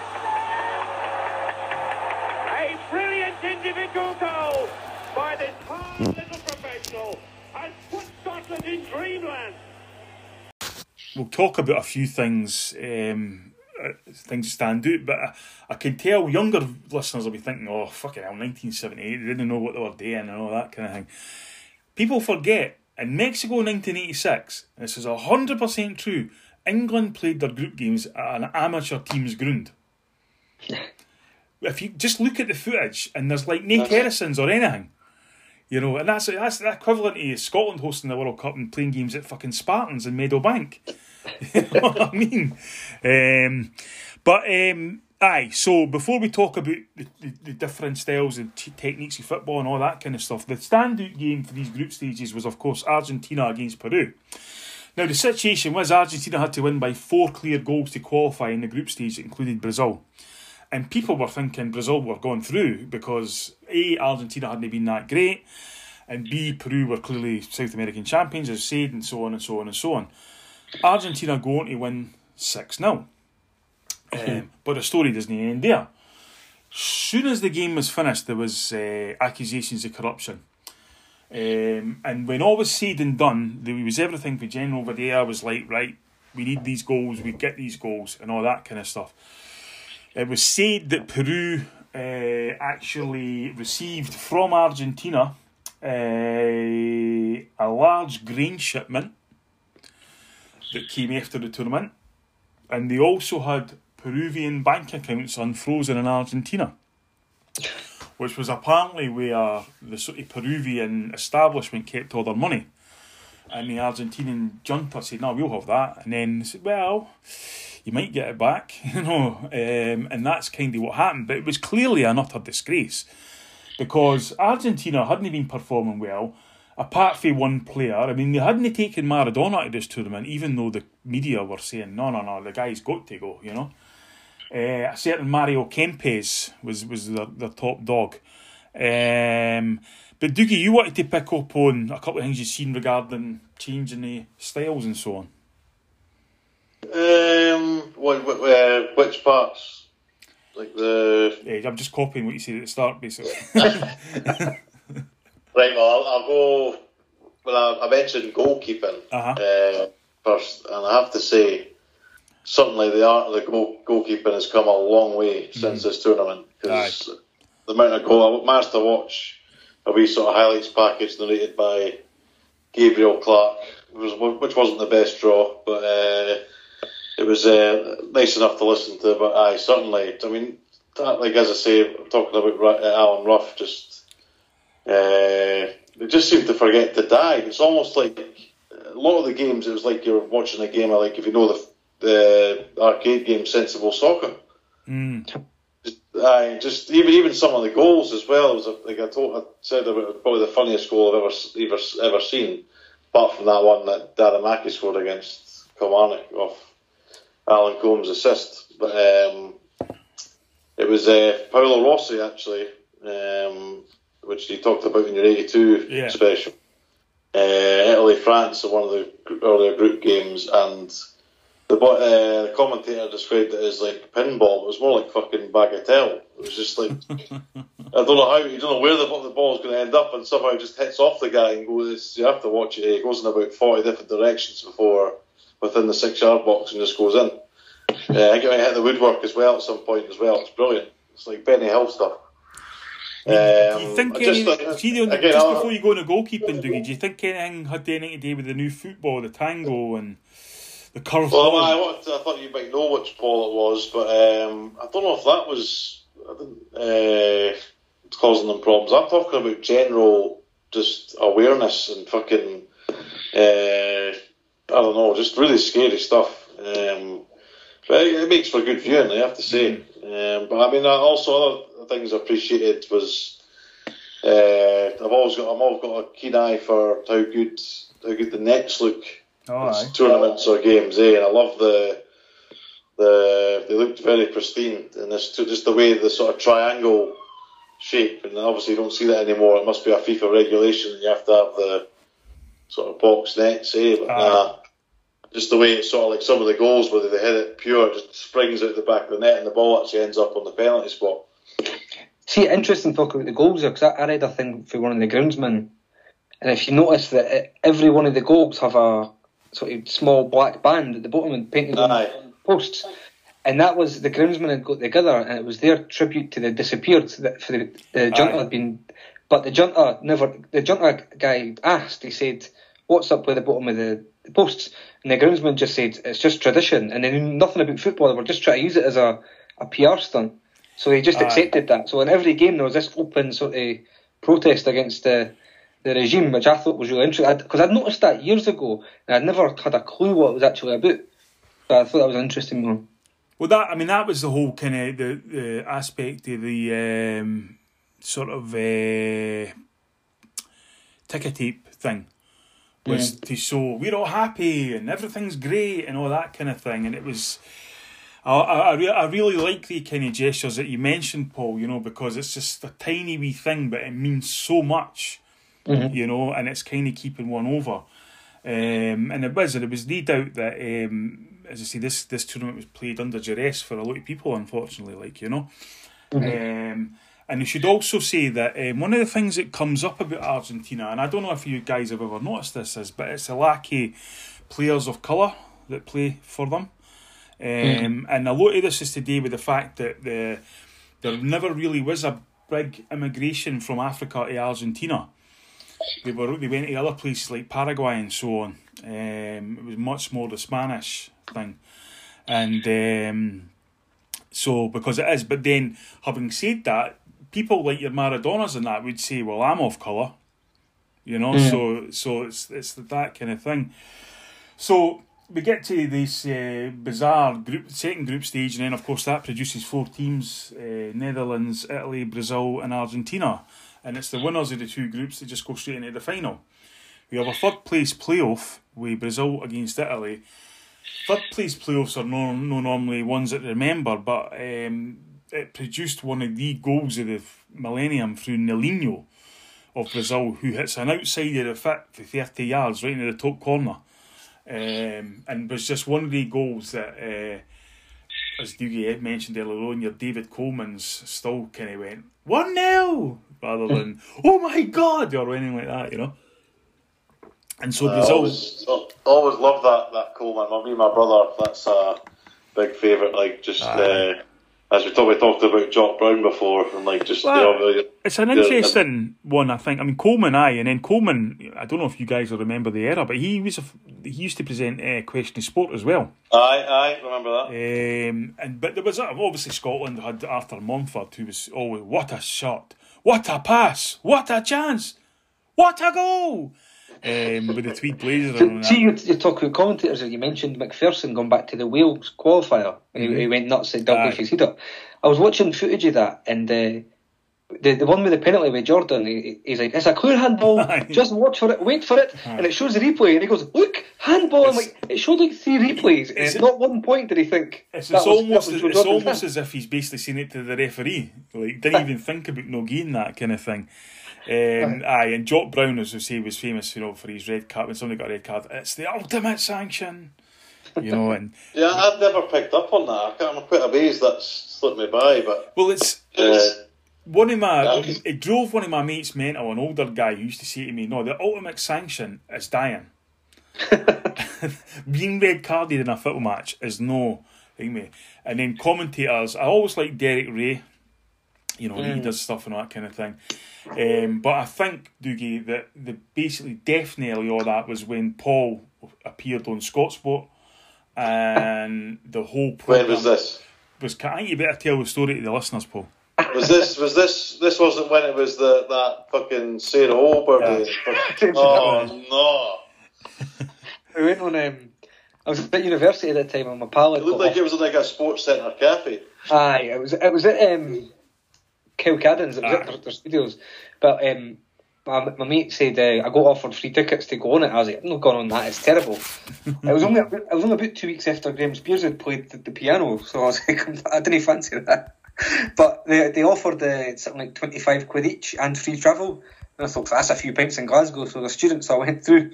A brilliant individual goal by this hard little professional has put Scotland in dreamland. we'll talk about a few things, um, Uh, things stand out, but I, I can tell younger listeners will be thinking, oh, fucking hell, 1978, they didn't know what they were doing and all that kind of thing. People forget, in Mexico 1986, this is 100% true, England played their group games at an amateur team's ground. [LAUGHS] if you just look at the footage, and there's like no terracins or anything. You know, and that's that's the equivalent to Scotland hosting the World Cup and playing games at fucking Spartans in Meadowbank. You know what I mean? Um, but um, aye, so before we talk about the, the, the different styles and t- techniques of football and all that kind of stuff, the standout game for these group stages was, of course, Argentina against Peru. Now, the situation was Argentina had to win by four clear goals to qualify in the group stage included Brazil. And people were thinking Brazil were going through because A, Argentina hadn't been that great, and B, Peru were clearly South American champions, as I said, and so on and so on and so on. Argentina go on to win 6 0. Um, but the story doesn't end there. Soon as the game was finished, there was uh, accusations of corruption. Um, and when all was said and done, there was everything for General Videla was like, right, we need these goals, we get these goals, and all that kind of stuff. It was said that Peru uh, actually received from Argentina uh, a large grain shipment that came after the tournament, and they also had Peruvian bank accounts unfrozen in Argentina, which was apparently where the sort of Peruvian establishment kept all their money. And the Argentinian junta said, "No, we'll have that." And then said, "Well, you might get it back," [LAUGHS] you know. Um, and that's kind of what happened. But it was clearly an utter disgrace because Argentina hadn't been performing well. Apart from one player, I mean, they hadn't taken Maradona to this tournament, even though the media were saying, "No, no, no, the guy's got to go," you know. Uh, a certain Mario Kempes was was the, the top dog. Um, but Dougie, you wanted to pick up on a couple of things you've seen regarding changing the styles and so on. Um, what, what, uh, which parts? Like the Yeah, I'm just copying what you said at the start, basically. [LAUGHS] [LAUGHS] right. Well, I'll, I'll go. Well, I, I mentioned goalkeeping Uh-huh. uh, first, and I have to say, certainly the art of the goal, goalkeeping has come a long way since this tournament. Because the amount of goal I managed to watch a wee sort of highlights package narrated by Gabriel Clark, which was- which wasn't the best draw, but uh, it was uh, nice enough to listen to. But I certainly, I mean, that, like as I say, I'm talking about uh, Alan Rough, just uh, they just seem to forget to die. It's almost like a lot of the games. It was like you're watching a game of like if you know the the arcade game Sensible Soccer. Just, aye, just even even some of the goals as well. It was a, like I told, I said about probably the funniest goal I've ever ever ever seen, apart from that one that Daramaki scored against Kilmarnock off Alan Combs' assist. But um, it was uh, Paolo Rossi actually, um, which you talked about in your '82 Yeah. special. Uh, Italy France one of the earlier group games, and the uh, the commentator described it as like pinball. It was more like fucking bagatelle. It was just like [LAUGHS] I don't know how you don't know where the, the is going to end up, and somehow it just hits off the guy and goes. You have to watch it. It goes in about forty different directions before within the six yard box and just goes in. Uh, I think it might hit the woodwork as well at some point as well. It's brilliant. It's like Benny Hill stuff. Um, do you think I just any, thought- see, the- again, just before you go into goalkeeping, Dougie, do you think anything had anything to do with the new football, the tango and the curve Well? I, wanted to- I thought you might know which ball it was, but um, I don't know if that was uh, causing them problems. I'm talking about general just awareness and fucking uh, I don't know, just really scary stuff. Um, but it, it makes for good viewing, I have to say. Um, but I mean, uh, also other things I appreciated was uh, I've always got I'm always got a keen eye for how good how good the nets look Oh, in tournaments or games, eh? And I love the the they looked very pristine and this just the way the sort of triangle shape, and obviously you don't see that anymore. It must be a FIFA regulation. and You have to have the sort of box nets, eh? But nah, just the way it's sort of like some of the goals where they hit it pure, just springs out the back of the net, and the ball actually ends up on the penalty spot. See, interesting talk about the goals there because I, I read a thing for one of the groundsmen, and if you notice that uh, every one of the goals have a sort of small black band at the bottom and painted on the posts, and that was the groundsmen had got together, and it was their tribute to the disappeared that for the, the junta Aye. had been, but the junta never. The junta guy asked. He said, "What's up with the bottom of the, the posts?" And the groundsman just said, "It's just tradition," and they knew nothing about football. They were just trying to use it as a a PR stunt. So they just accepted that. So in every game there was this open sort of protest against the the regime, which I thought was really interesting. Because I'd, noticed that years ago, and I'd never had a clue what it was actually about. So I thought that was an interesting one. Well, that I mean, that was the whole kind of the, the aspect of the um, sort of uh, ticker tape thing was to show we're all happy and everything's great and all that kind of thing, and it was. I, I, I, re- I really like the kind of gestures that you mentioned, Paul. You know, because it's just a tiny wee thing, but it means so much. You know, and it's kind of keeping one over. Um, and it was, and it was no doubt that, um, as I say, this this tournament was played under duress for a lot of people, unfortunately. Like you know, um, and you should also say that um, one of the things that comes up about Argentina, and I don't know if you guys have ever noticed this, is but it's a lack of players of colour that play for them, um, and a lot of this is to do with the fact that the there never really was a big immigration from Africa to Argentina they were they went to other places like Paraguay and so on. Um, it was much more the Spanish thing, and um, So because it is, but then having said that, people like your Maradonas and that would say, "Well, I'm of color," you know. So so it's it's that kind of thing. So we get to this uh, bizarre group second group stage, and then of course that produces four teams: uh, Netherlands, Italy, Brazil, and Argentina. And it's the winners of the two groups that just go straight into the final. We have a third place playoff with Brazil against Italy. Third place playoffs are no, no normally ones that remember, but um, it produced one of the goals of the millennium through Nelinho of Brazil, who hits an outside of the fit for 30 yards right into the top corner. Um, and was just one of the goals that, uh, as Dougie had mentioned earlier on, your David Coleman's still kind of went 1 0 rather than, [LAUGHS] oh my god, or anything like that, you know. And so I Brazil. always, always loved that that Coleman. I mean, my brother, that's a big favourite. Like just uh, as we talked, we talked about Jock Brown before, and like just Well, you know, It's an the- interesting one, I think. I mean, Coleman, I and then Coleman. I don't know if you guys will remember the era, but he was a, he used to present uh, Question of Sport as well. Aye, aye, remember that. Um, and but there was uh, obviously Scotland had Arthur Montford, who was always what a shot, what a pass, what a chance, what a goal. Um, with the [LAUGHS] tweed blazers and all See, that. you, you talk about commentators, you mentioned McPherson going back to the Wales qualifier. He, he went nuts at head up. I was watching footage of that, and uh, the the one with the penalty with Jordan, he, he's like, "It's a clear handball. [LAUGHS] Just watch for it, wait for it." And it shows the replay, and he goes, "Look, handball." I'm like, it showed like three replays, and It's- at not one point did he think It's, it's was- almost it's Jordan's almost hand. as if he's basically saying it to the referee. Like didn't even think about no gain that kind of thing. Um, aye, and Jock Brown, as we say, was famous, you know, for his red card. When somebody got a red card, it's the ultimate sanction, you know. And [LAUGHS] Yeah, I've never picked up on that. I can't, I'm quite amazed that's slipped me by, but well, it's uh, one of my it drove one of my mates mental. An older guy who used to say to me, "No, the ultimate sanction is dying." [LAUGHS] Being red carded in a football match is no thing, mate. And then commentators, I always like Derek Rae. You know, he does stuff and all that kind of thing. Um, but I think Dougie that the basically definitely all that was when Paul appeared on Scotsport, and the whole when was this? was. Think you better tell the story to the listeners, Paul. Was this was this this wasn't when it was the that fucking Sarah Oberby? [LAUGHS] Oh no. [LAUGHS] We went on. Um, I was at university at that time, and my pal no! It looked got like it was in like a sports centre cafe. Aye, it was it was at um, Cowcaddens. It was Aye. at their, their studios. But um, my, my mate said uh, I got offered free tickets to go on it. I was like, I'm not going on that. It's terrible. [LAUGHS] it was only it was only about two weeks after Graham Spiers had played the, the piano, so I was like, I didn't fancy that. But they they offered uh, something like twenty five quid each and free travel. And I thought that's a few pints in Glasgow. So the students I went through,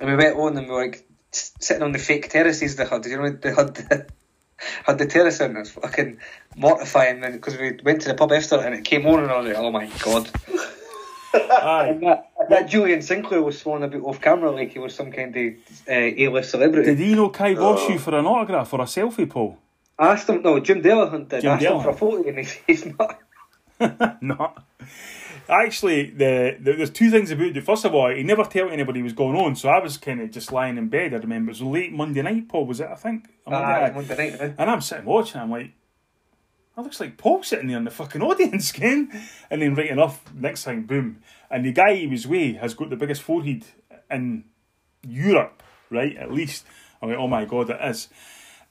and we went on and we were like sitting on the fake terraces they had. You know, they had the, [LAUGHS] had the terrace in. It was fucking mortifying because we went to the pub after and it came on and I was like, oh my god. Aye. And that, that Julian Sinclair was sworn about off camera like he was some kind of uh, A-list celebrity. Did he know Kai Bosch you for an autograph or a selfie, Paul? I asked him, no, Jim Delahunt did. Jim I asked him for a Delahunt. photo and he's, he's not. [LAUGHS] no. Actually, the, the there's two things about it. First of all, he never told anybody what was going on, so I was kind of just lying in bed. I remember it was late Monday night. Paul was it? I think. Monday Ah, night. Monday night? And I'm sitting watching. I'm like, that looks like Paul sitting there in the fucking [LAUGHS] audience, Ken. And then right enough, next thing, boom. And the guy he was with has got the biggest forehead in Europe, right? At least. I'm like, oh my god, it is.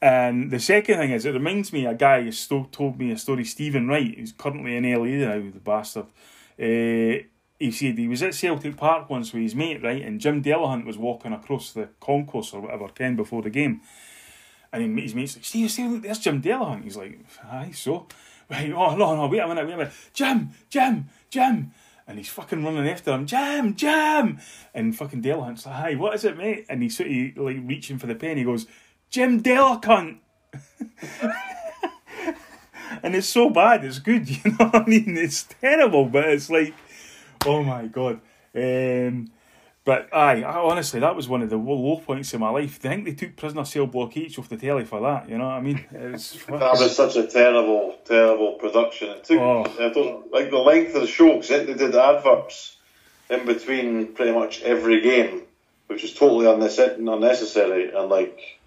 And the second thing is, it reminds me a guy who sto- told me a story. Stephen Wright, who's currently in LA now, the bastard. Uh, he said he was at Celtic Park once with his mate, right? And Jim Delahunt was walking across the concourse or whatever, Ken, before the game. And then his mate's like, Steve, Steve, look, there's Jim Delahunt. He's like, aye, so? [LAUGHS] Right, oh, no, no, wait a minute, wait a minute. Jim, Jim, Jim. And he's fucking running after him, Jim, Jim. And fucking Delahunt's like, hi, what is it, mate? And he's sort of like reaching for the pen. He goes, Jim Delacunt. [LAUGHS] and it's so bad, it's good, [LAUGHS] you know what I mean? It's terrible, but it's like, oh my god. Um, but aye, I, honestly, that was one of the low points in my life. I think they took Prisoner Cell Block H off the telly for that, you know what I mean? It's [LAUGHS] That was such a terrible, terrible production. It took, Oh. I don't like the length of the show because they did adverts in between pretty much every game, which was totally unnecess- unnecessary and like,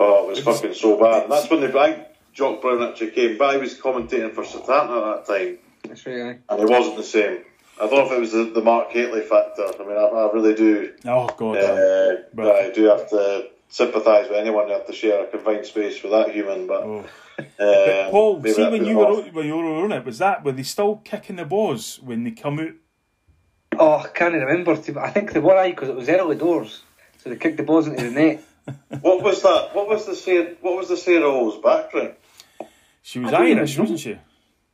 oh, it was It fucking so bad. And that's when they, I, Jock Brown actually came, but I was commentating for Setanta at that time, That's right, and it wasn't the same. I don't know if it was the, the Mark Gately factor. I mean, I, I really do. Oh God. Uh, But- I do have to sympathise with anyone who have to share a confined space with that human. But, Oh. uh, Paul, see when was you were when you were on it, was that were they still kicking the balls when they come out? Oh, I can't remember. To, I think they were aye because it was early doors, so they kicked the balls into the net. What was that? What was the Sarah, What was the Sarah O's background? She was I Irish, even wasn't she?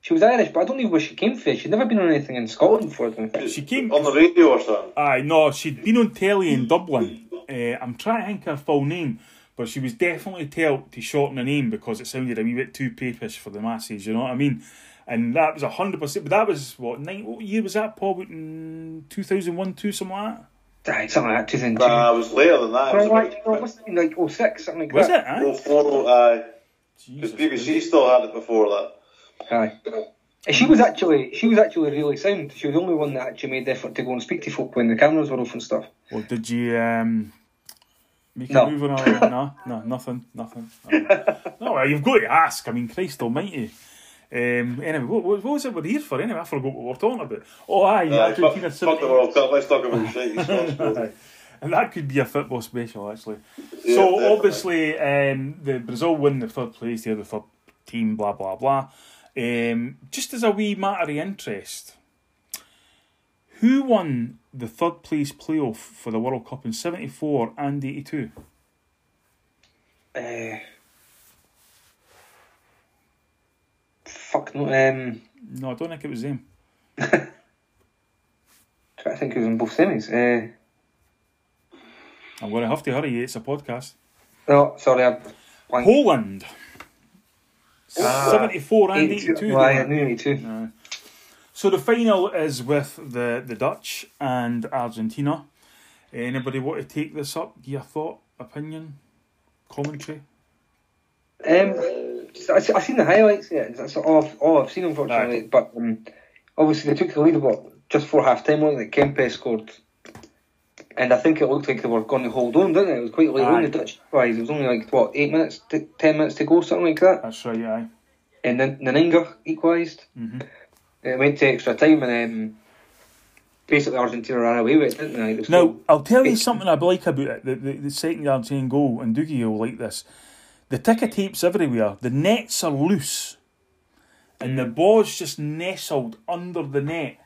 She was Irish, but I don't know where she came from. She'd never been on anything in Scotland before. I. She came- on the radio or something. Aye, no, she'd been on telly in Dublin. Uh, I'm trying to think her full name, but she was definitely told to shorten her name because it sounded a wee bit too papish for the masses. You know what I mean? And that was hundred percent. But that was what nine? What year was that? Paul, two thousand one, two something like that. Aye, something like that. 2002. Nah, it was later than that. It was like, about- well, must have been like 06, something like that. Was it? that. Aye? Oh, four, aye. Jesus Because BBC still had it before that. Aye. She was actually she was actually really sound. She was the only one that actually made the effort to go and speak to folk when the cameras were off and stuff. Well, did you um, make No. a move on her? [LAUGHS] no, no, nothing, nothing. No, no well, you've got to ask. I mean, Christ Almighty. Um, anyway, what, what, what was it we're here for? Anyway, I forgot what we we're talking about. Oh, aye, Aye, Argentina fuck, fuck the World Cup. Let's talk about [LAUGHS] shit. And that could be a football special, actually. Yeah, so definitely. obviously, um, the Brazil win the third place. They're the third team. Blah blah blah. Um, just as a wee matter of interest, who won the third place playoff for the World Cup in seventy four and eighty two? Uh, fuck no. Um, No, I don't think it was them. [LAUGHS] trying to think it was in both semis. Uh, I'm going to have to hurry. It's a podcast. no, sorry, I blanked. Poland. Ah. Seventy four and 82. eighty two. No, aye, I knew 82. So the final is with the, the Dutch and Argentina. Anybody want to take this up? Your thought, opinion, commentary? Um, I, I seen the highlights. Yeah, that's all I've, all I've seen unfortunately. But um, obviously they took the lead about just before half time. Like Kempe scored, and I think it looked like they were going to hold on, didn't it? It was quite late on Aye. the Dutch wise. It was only like what eight minutes, to, ten minutes to go, something like that. That's right, aye. And then Nanninga equalised. Mhm. It went to extra time, and um, basically Argentina ran away with it, didn't they? It Now, I'll tell you something I like about it. The, the, the second Argentine goal, and Dougie will like this. The ticker tapes everywhere. The nets are loose. And the ball's just nestled under the net.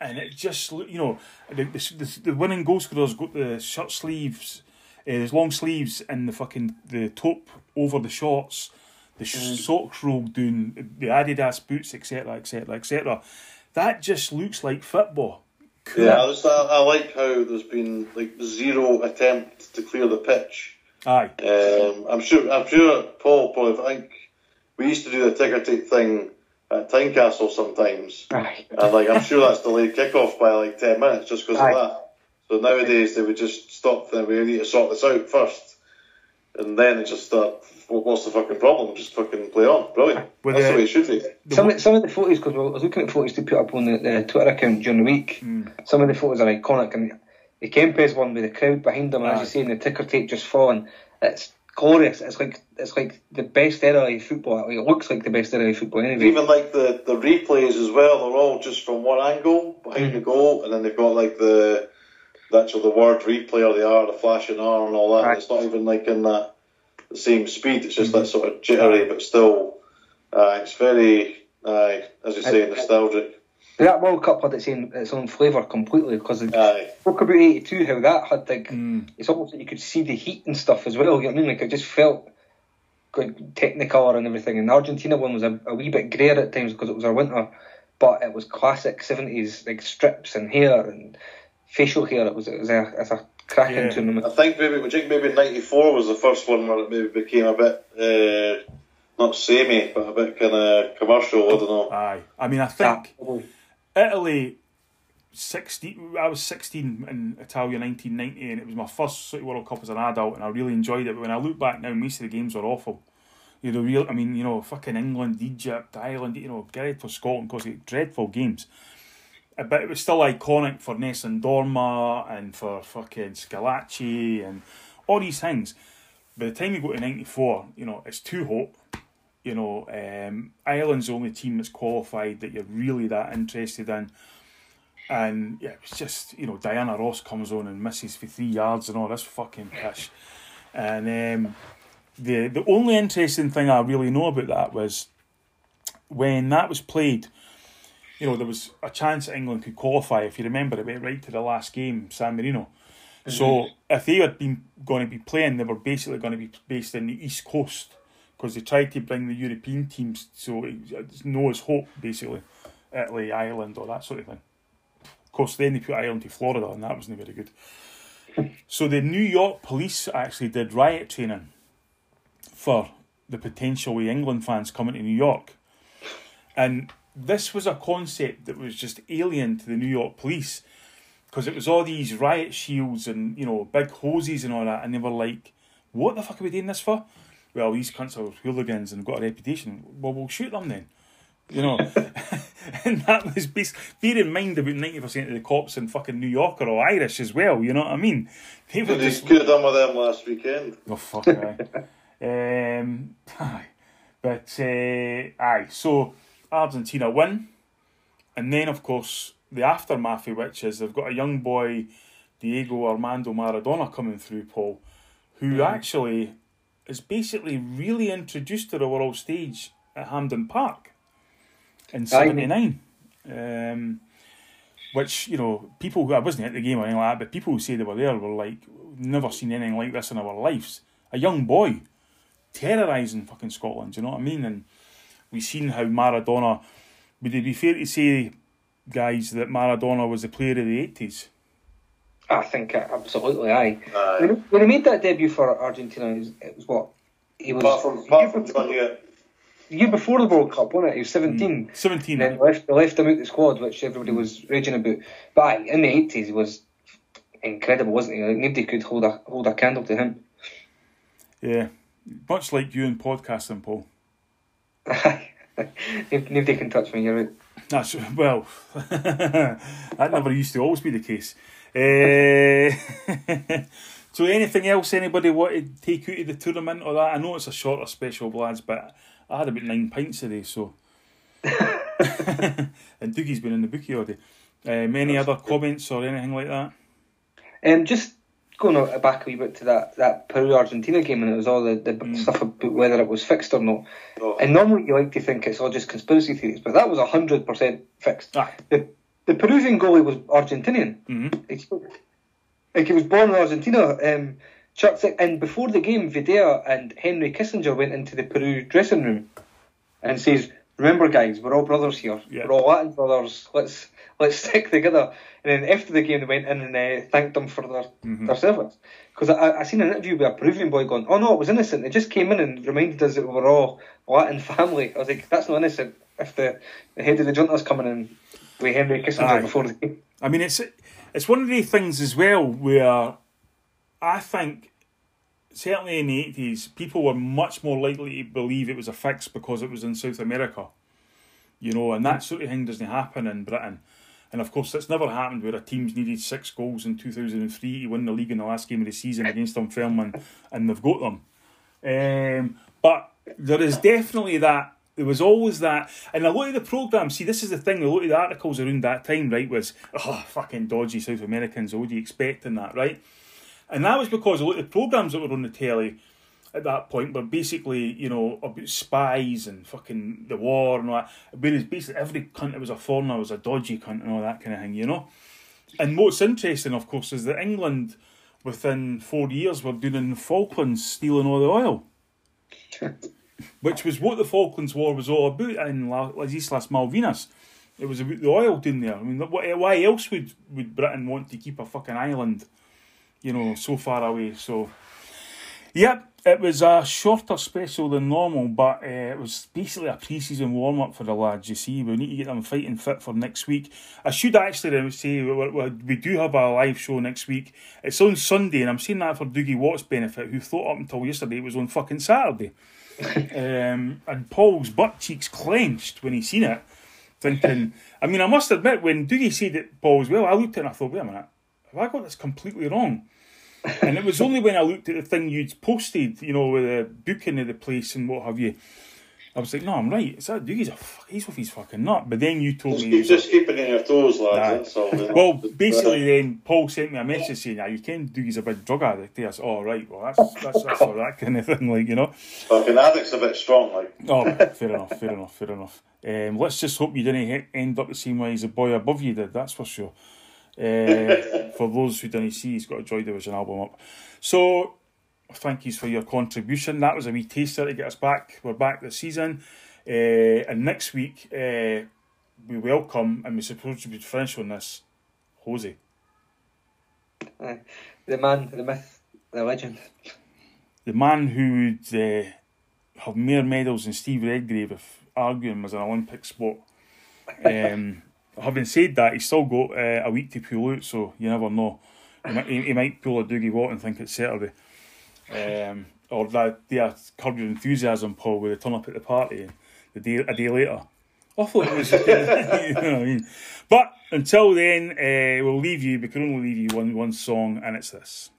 And it just, you know, the, the, the, the winning goal scorer's got the shirt sleeves, uh, there's long sleeves, and the fucking the top over the shorts, the sh- socks rolled down, the Adidas boots, etc., etc., etc. That just looks like football. Yeah, I, just, I, I like how there's been like zero attempt to clear the pitch. Aye. Um, I'm sure. I'm sure Paul probably. I think we used to do the ticker tape thing at Tynecastle sometimes, Aye. and like I'm sure that's delayed kickoff by like ten minutes just because of that. So nowadays they would just stop. Then we need to sort this out first, and then it just start. What, what's the fucking problem? Just fucking play on. Brilliant. With That's the- the way it should be. Some of, some of the photos, because I was looking at photos to put up on the, the Twitter account during the week, Hmm. some of the photos are iconic. And the Kempes one with the crowd behind them, and as you say, and the ticker tape just falling, it's glorious. It's like it's like the best era of football. It looks like the best era of football anyway. Even like the, the replays as well, they're all just from one angle behind the goal, and then they've got like the, the actual the word replay or the R, the flashing R, and all that. Right. It's not even like in that the same speed. It's just that sort of jittery, but still, uh, it's very, uh, as you say, And- nostalgic. But that World Cup had its own, its own flavour completely because Aye. spoke about '82 how that had like Hmm. it's almost like you could see the heat and stuff as well. You know what I mean? Like it just felt good technicolor and everything. And the Argentina one was a, a wee bit greyer at times because it was our winter, but it was classic '70s like strips and hair and facial hair. It was it was a, it was a cracking Yeah. tournament. I think maybe I think maybe '94 was the first one where it maybe became a bit uh, not samey, but a bit kind of commercial. I don't know. Aye. I mean, I That- think Italy, 16, I was 16 in Italia 1990, and it was my first City World Cup as an adult, and I really enjoyed it. But when I look back now, most of the games are awful. You know, real, I mean, you know, fucking England, Egypt, Ireland, you know, for Scotland because dreadful games. Uh, But it was still iconic for Nessun Dorma and for fucking Schillaci and all these things. By the time you go to 94, you know, it's too hot. You know, um, Ireland's the only team that's qualified that you're really that interested in. And yeah, it's just you know Diana Ross comes on and misses for three yards and all this fucking pish. And um, the the only interesting thing I really know about that was when that was played. You know, there was a chance England could qualify. If you remember, it went right to the last game, San Marino. So if they had been going to be playing, they were basically going to be based in the East Coast because they tried to bring the European teams. So it's Noah's hope, basically, Italy, Ireland, or that sort of thing. Of course, then they put Ireland to Florida, and that wasn't very good. So the New York police actually did riot training for the potential way England fans coming to New York. And this was a concept that was just alien to the New York police because it was all these riot shields and, you know, big hoses and all that. And they were like, what the fuck are we doing this for? Well, these cunts are hooligans and got a reputation. Well, we'll shoot them then. You know, [LAUGHS] [LAUGHS] and that was based. Bear in mind, about ninety percent of the cops in fucking New York are all Irish as well. You know what I mean? They were They just could have done with them last weekend. Oh fuck aye. [LAUGHS] um, aye. But uh, aye, so Argentina win, and then of course the aftermath of which is they've got a young boy, Diego Armando Maradona coming through, Paul, who actually is basically really introduced to the world stage at Hampden Park in seventy nine. Um, which you know, people who I wasn't at the game or anything like that, but people who say they were there were like, never seen anything like this in our lives. A young boy terrorising fucking Scotland. Do you know what I mean? And we've seen how Maradona. Would it be fair to say, guys, that Maradona was the player of the eighties? I think absolutely, aye. Aye. When, he, when he made that debut for Argentina, it was, it was what? He was Apart from, apart from John Hewitt. the year before the World Cup, wasn't it? He was hmm. 17. Seventeen. And then left, they left him out the squad, which everybody was raging about. But aye, in the 80s, he was incredible, wasn't he? Like, nobody could hold a hold a candle to him. Yeah, much like you in podcasting, Paul. [LAUGHS] nobody can touch me, you're right. That's well. [LAUGHS] that never used to always be the case. Uh, [LAUGHS] so, anything else anybody want to take out of the tournament or that? I know it's a shorter special, lads, but I had about nine pints today, so. [LAUGHS] and Dougie's been in the bookie all day. Um, any other comments or anything like that? Um, just going back a wee bit to that, that Peru Argentina game, and it was all the, the stuff about whether it was fixed or not. Oh. And normally you like to think it's all just conspiracy theories, but that was 100% fixed. Aye. The, the Peruvian goalie was Argentinian. Mhm. He Like he was born in Argentina. Um, Chuck and before the game, Videla and Henry Kissinger went into the Peru dressing room and says, "Remember, guys, we're all brothers here. Yeah. We're all Latin brothers. Let's let's [LAUGHS] stick together." And then after the game, they went in and uh, thanked them for their their service. Because I, I seen an interview with a Peruvian boy going, "Oh no, it was innocent. They just came in and reminded us that we were all Latin [LAUGHS] family." I was like, "That's not innocent." If the, the head of the junta's coming in with Henry Kissinger Aye. before the game. I mean, it's it's one of the things as well where I think certainly in the eighties people were much more likely to believe it was a fix because it was in South America, you know, and that sort of thing doesn't happen in Britain. And of course, that's never happened where a team's needed six goals in two thousand and three to win the league in the last game of the season against Dunfermline, and they've got them. Um, but there is definitely that. There was always that, and a lot of the programs. See, this is the thing. A lot of the articles around that time, right, was oh fucking dodgy South Americans. What do you expect in that, right? And that was because a lot of the programs that were on the telly at that point were basically, you know, about spies and fucking the war and all that. Whereas basically every cunt that was a foreigner was a dodgy cunt and all that kind of thing, you know. And what's interesting, of course, is that England, within four years, were doing in the Falklands stealing all the oil. [LAUGHS] Which was what the Falklands War was all about in La- Las Islas Malvinas. It was about the oil down there. I mean, why else would, would Britain want to keep a fucking island, you know, so far away? So, yep, it was a shorter special than normal, but uh, it was basically a pre-season warm-up for the lads. You see, we need to get them fighting fit for next week. I should actually say we do have a live show next week. It's on Sunday, and I'm saying that for Dougie Watt's benefit, who thought up until yesterday it was on fucking Saturday. [LAUGHS] um, and Paul's butt cheeks clenched when he seen it, thinking. I mean, I must admit, when Dougie said it, Paul as well, I looked at it and I thought, wait a minute, have I got this completely wrong? and it was only when I looked at the thing you'd posted, you know, with the booking of the place and what have you, I was like, no, I'm right. It's that Dougie's a he's off his fucking nut. But then you told Just, me. keep, he was just keeping on your toes, lads. That's all. well, basically, then Paul sent me a message saying, "Yeah, you can Dougie's a big drug addict." I said, "Oh, right. Well, that's that's, that's all that kind of thing, [LAUGHS] like you know." fucking addict's a bit strong, like. Oh, fair enough, fair enough, fair enough. Um, let's just hope you didn't end up the same way as the boy above you did. That's for sure. [LAUGHS] Uh, for those who didn't see, he's got a Joy Division album up. So, thank you for your contribution. That was a wee taster to get us back. We're back this season, uh, and next week uh, we welcome and we're supposed to be finished on this. Jose. Aye. The man, the myth, the legend. the man who would uh, have more medals than Steve Redgrave if arguing was an Olympic sport. [LAUGHS] Um, having said that, he's still got uh, a week to pull out, so you never know. He might, he, he might pull a Dougie Watt and think it's Saturday. Um, or that they are curb your enthusiasm, Paul, where they turn up at the party the day, a day later. I thought it was, [LAUGHS] [LAUGHS] you know what I mean. But until then, uh, we'll leave you. We can only leave you one one song, and it's this.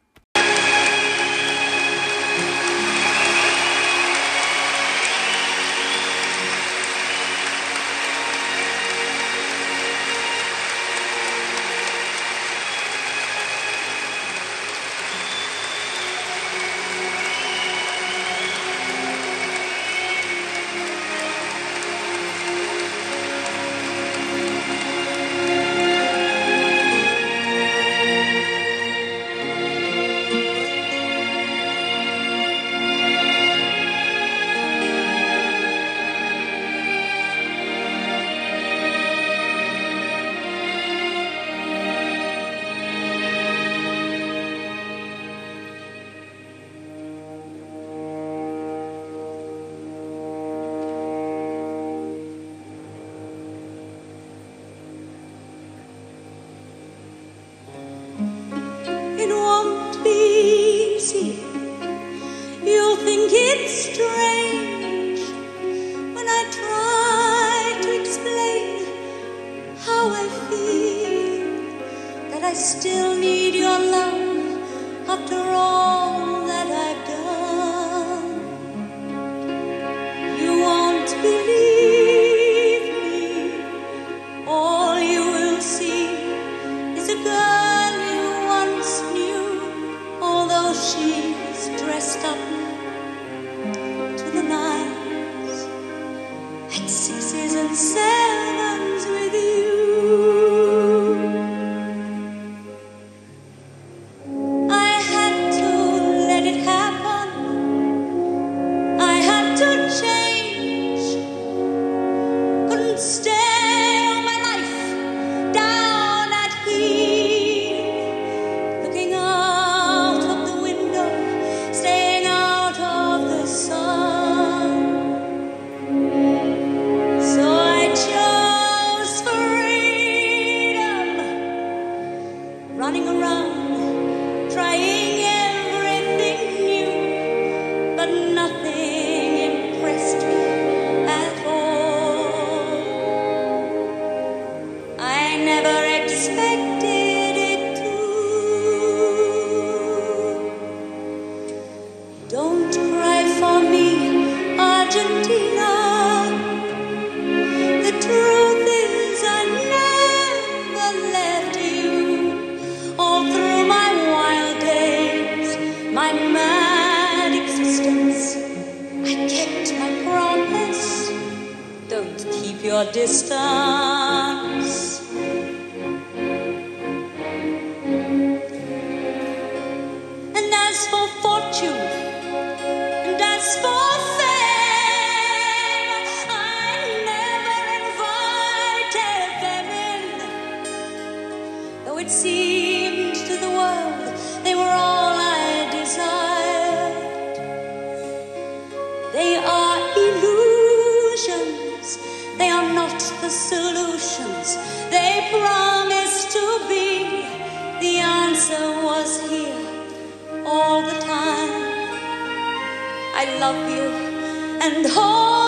Won't believe and hope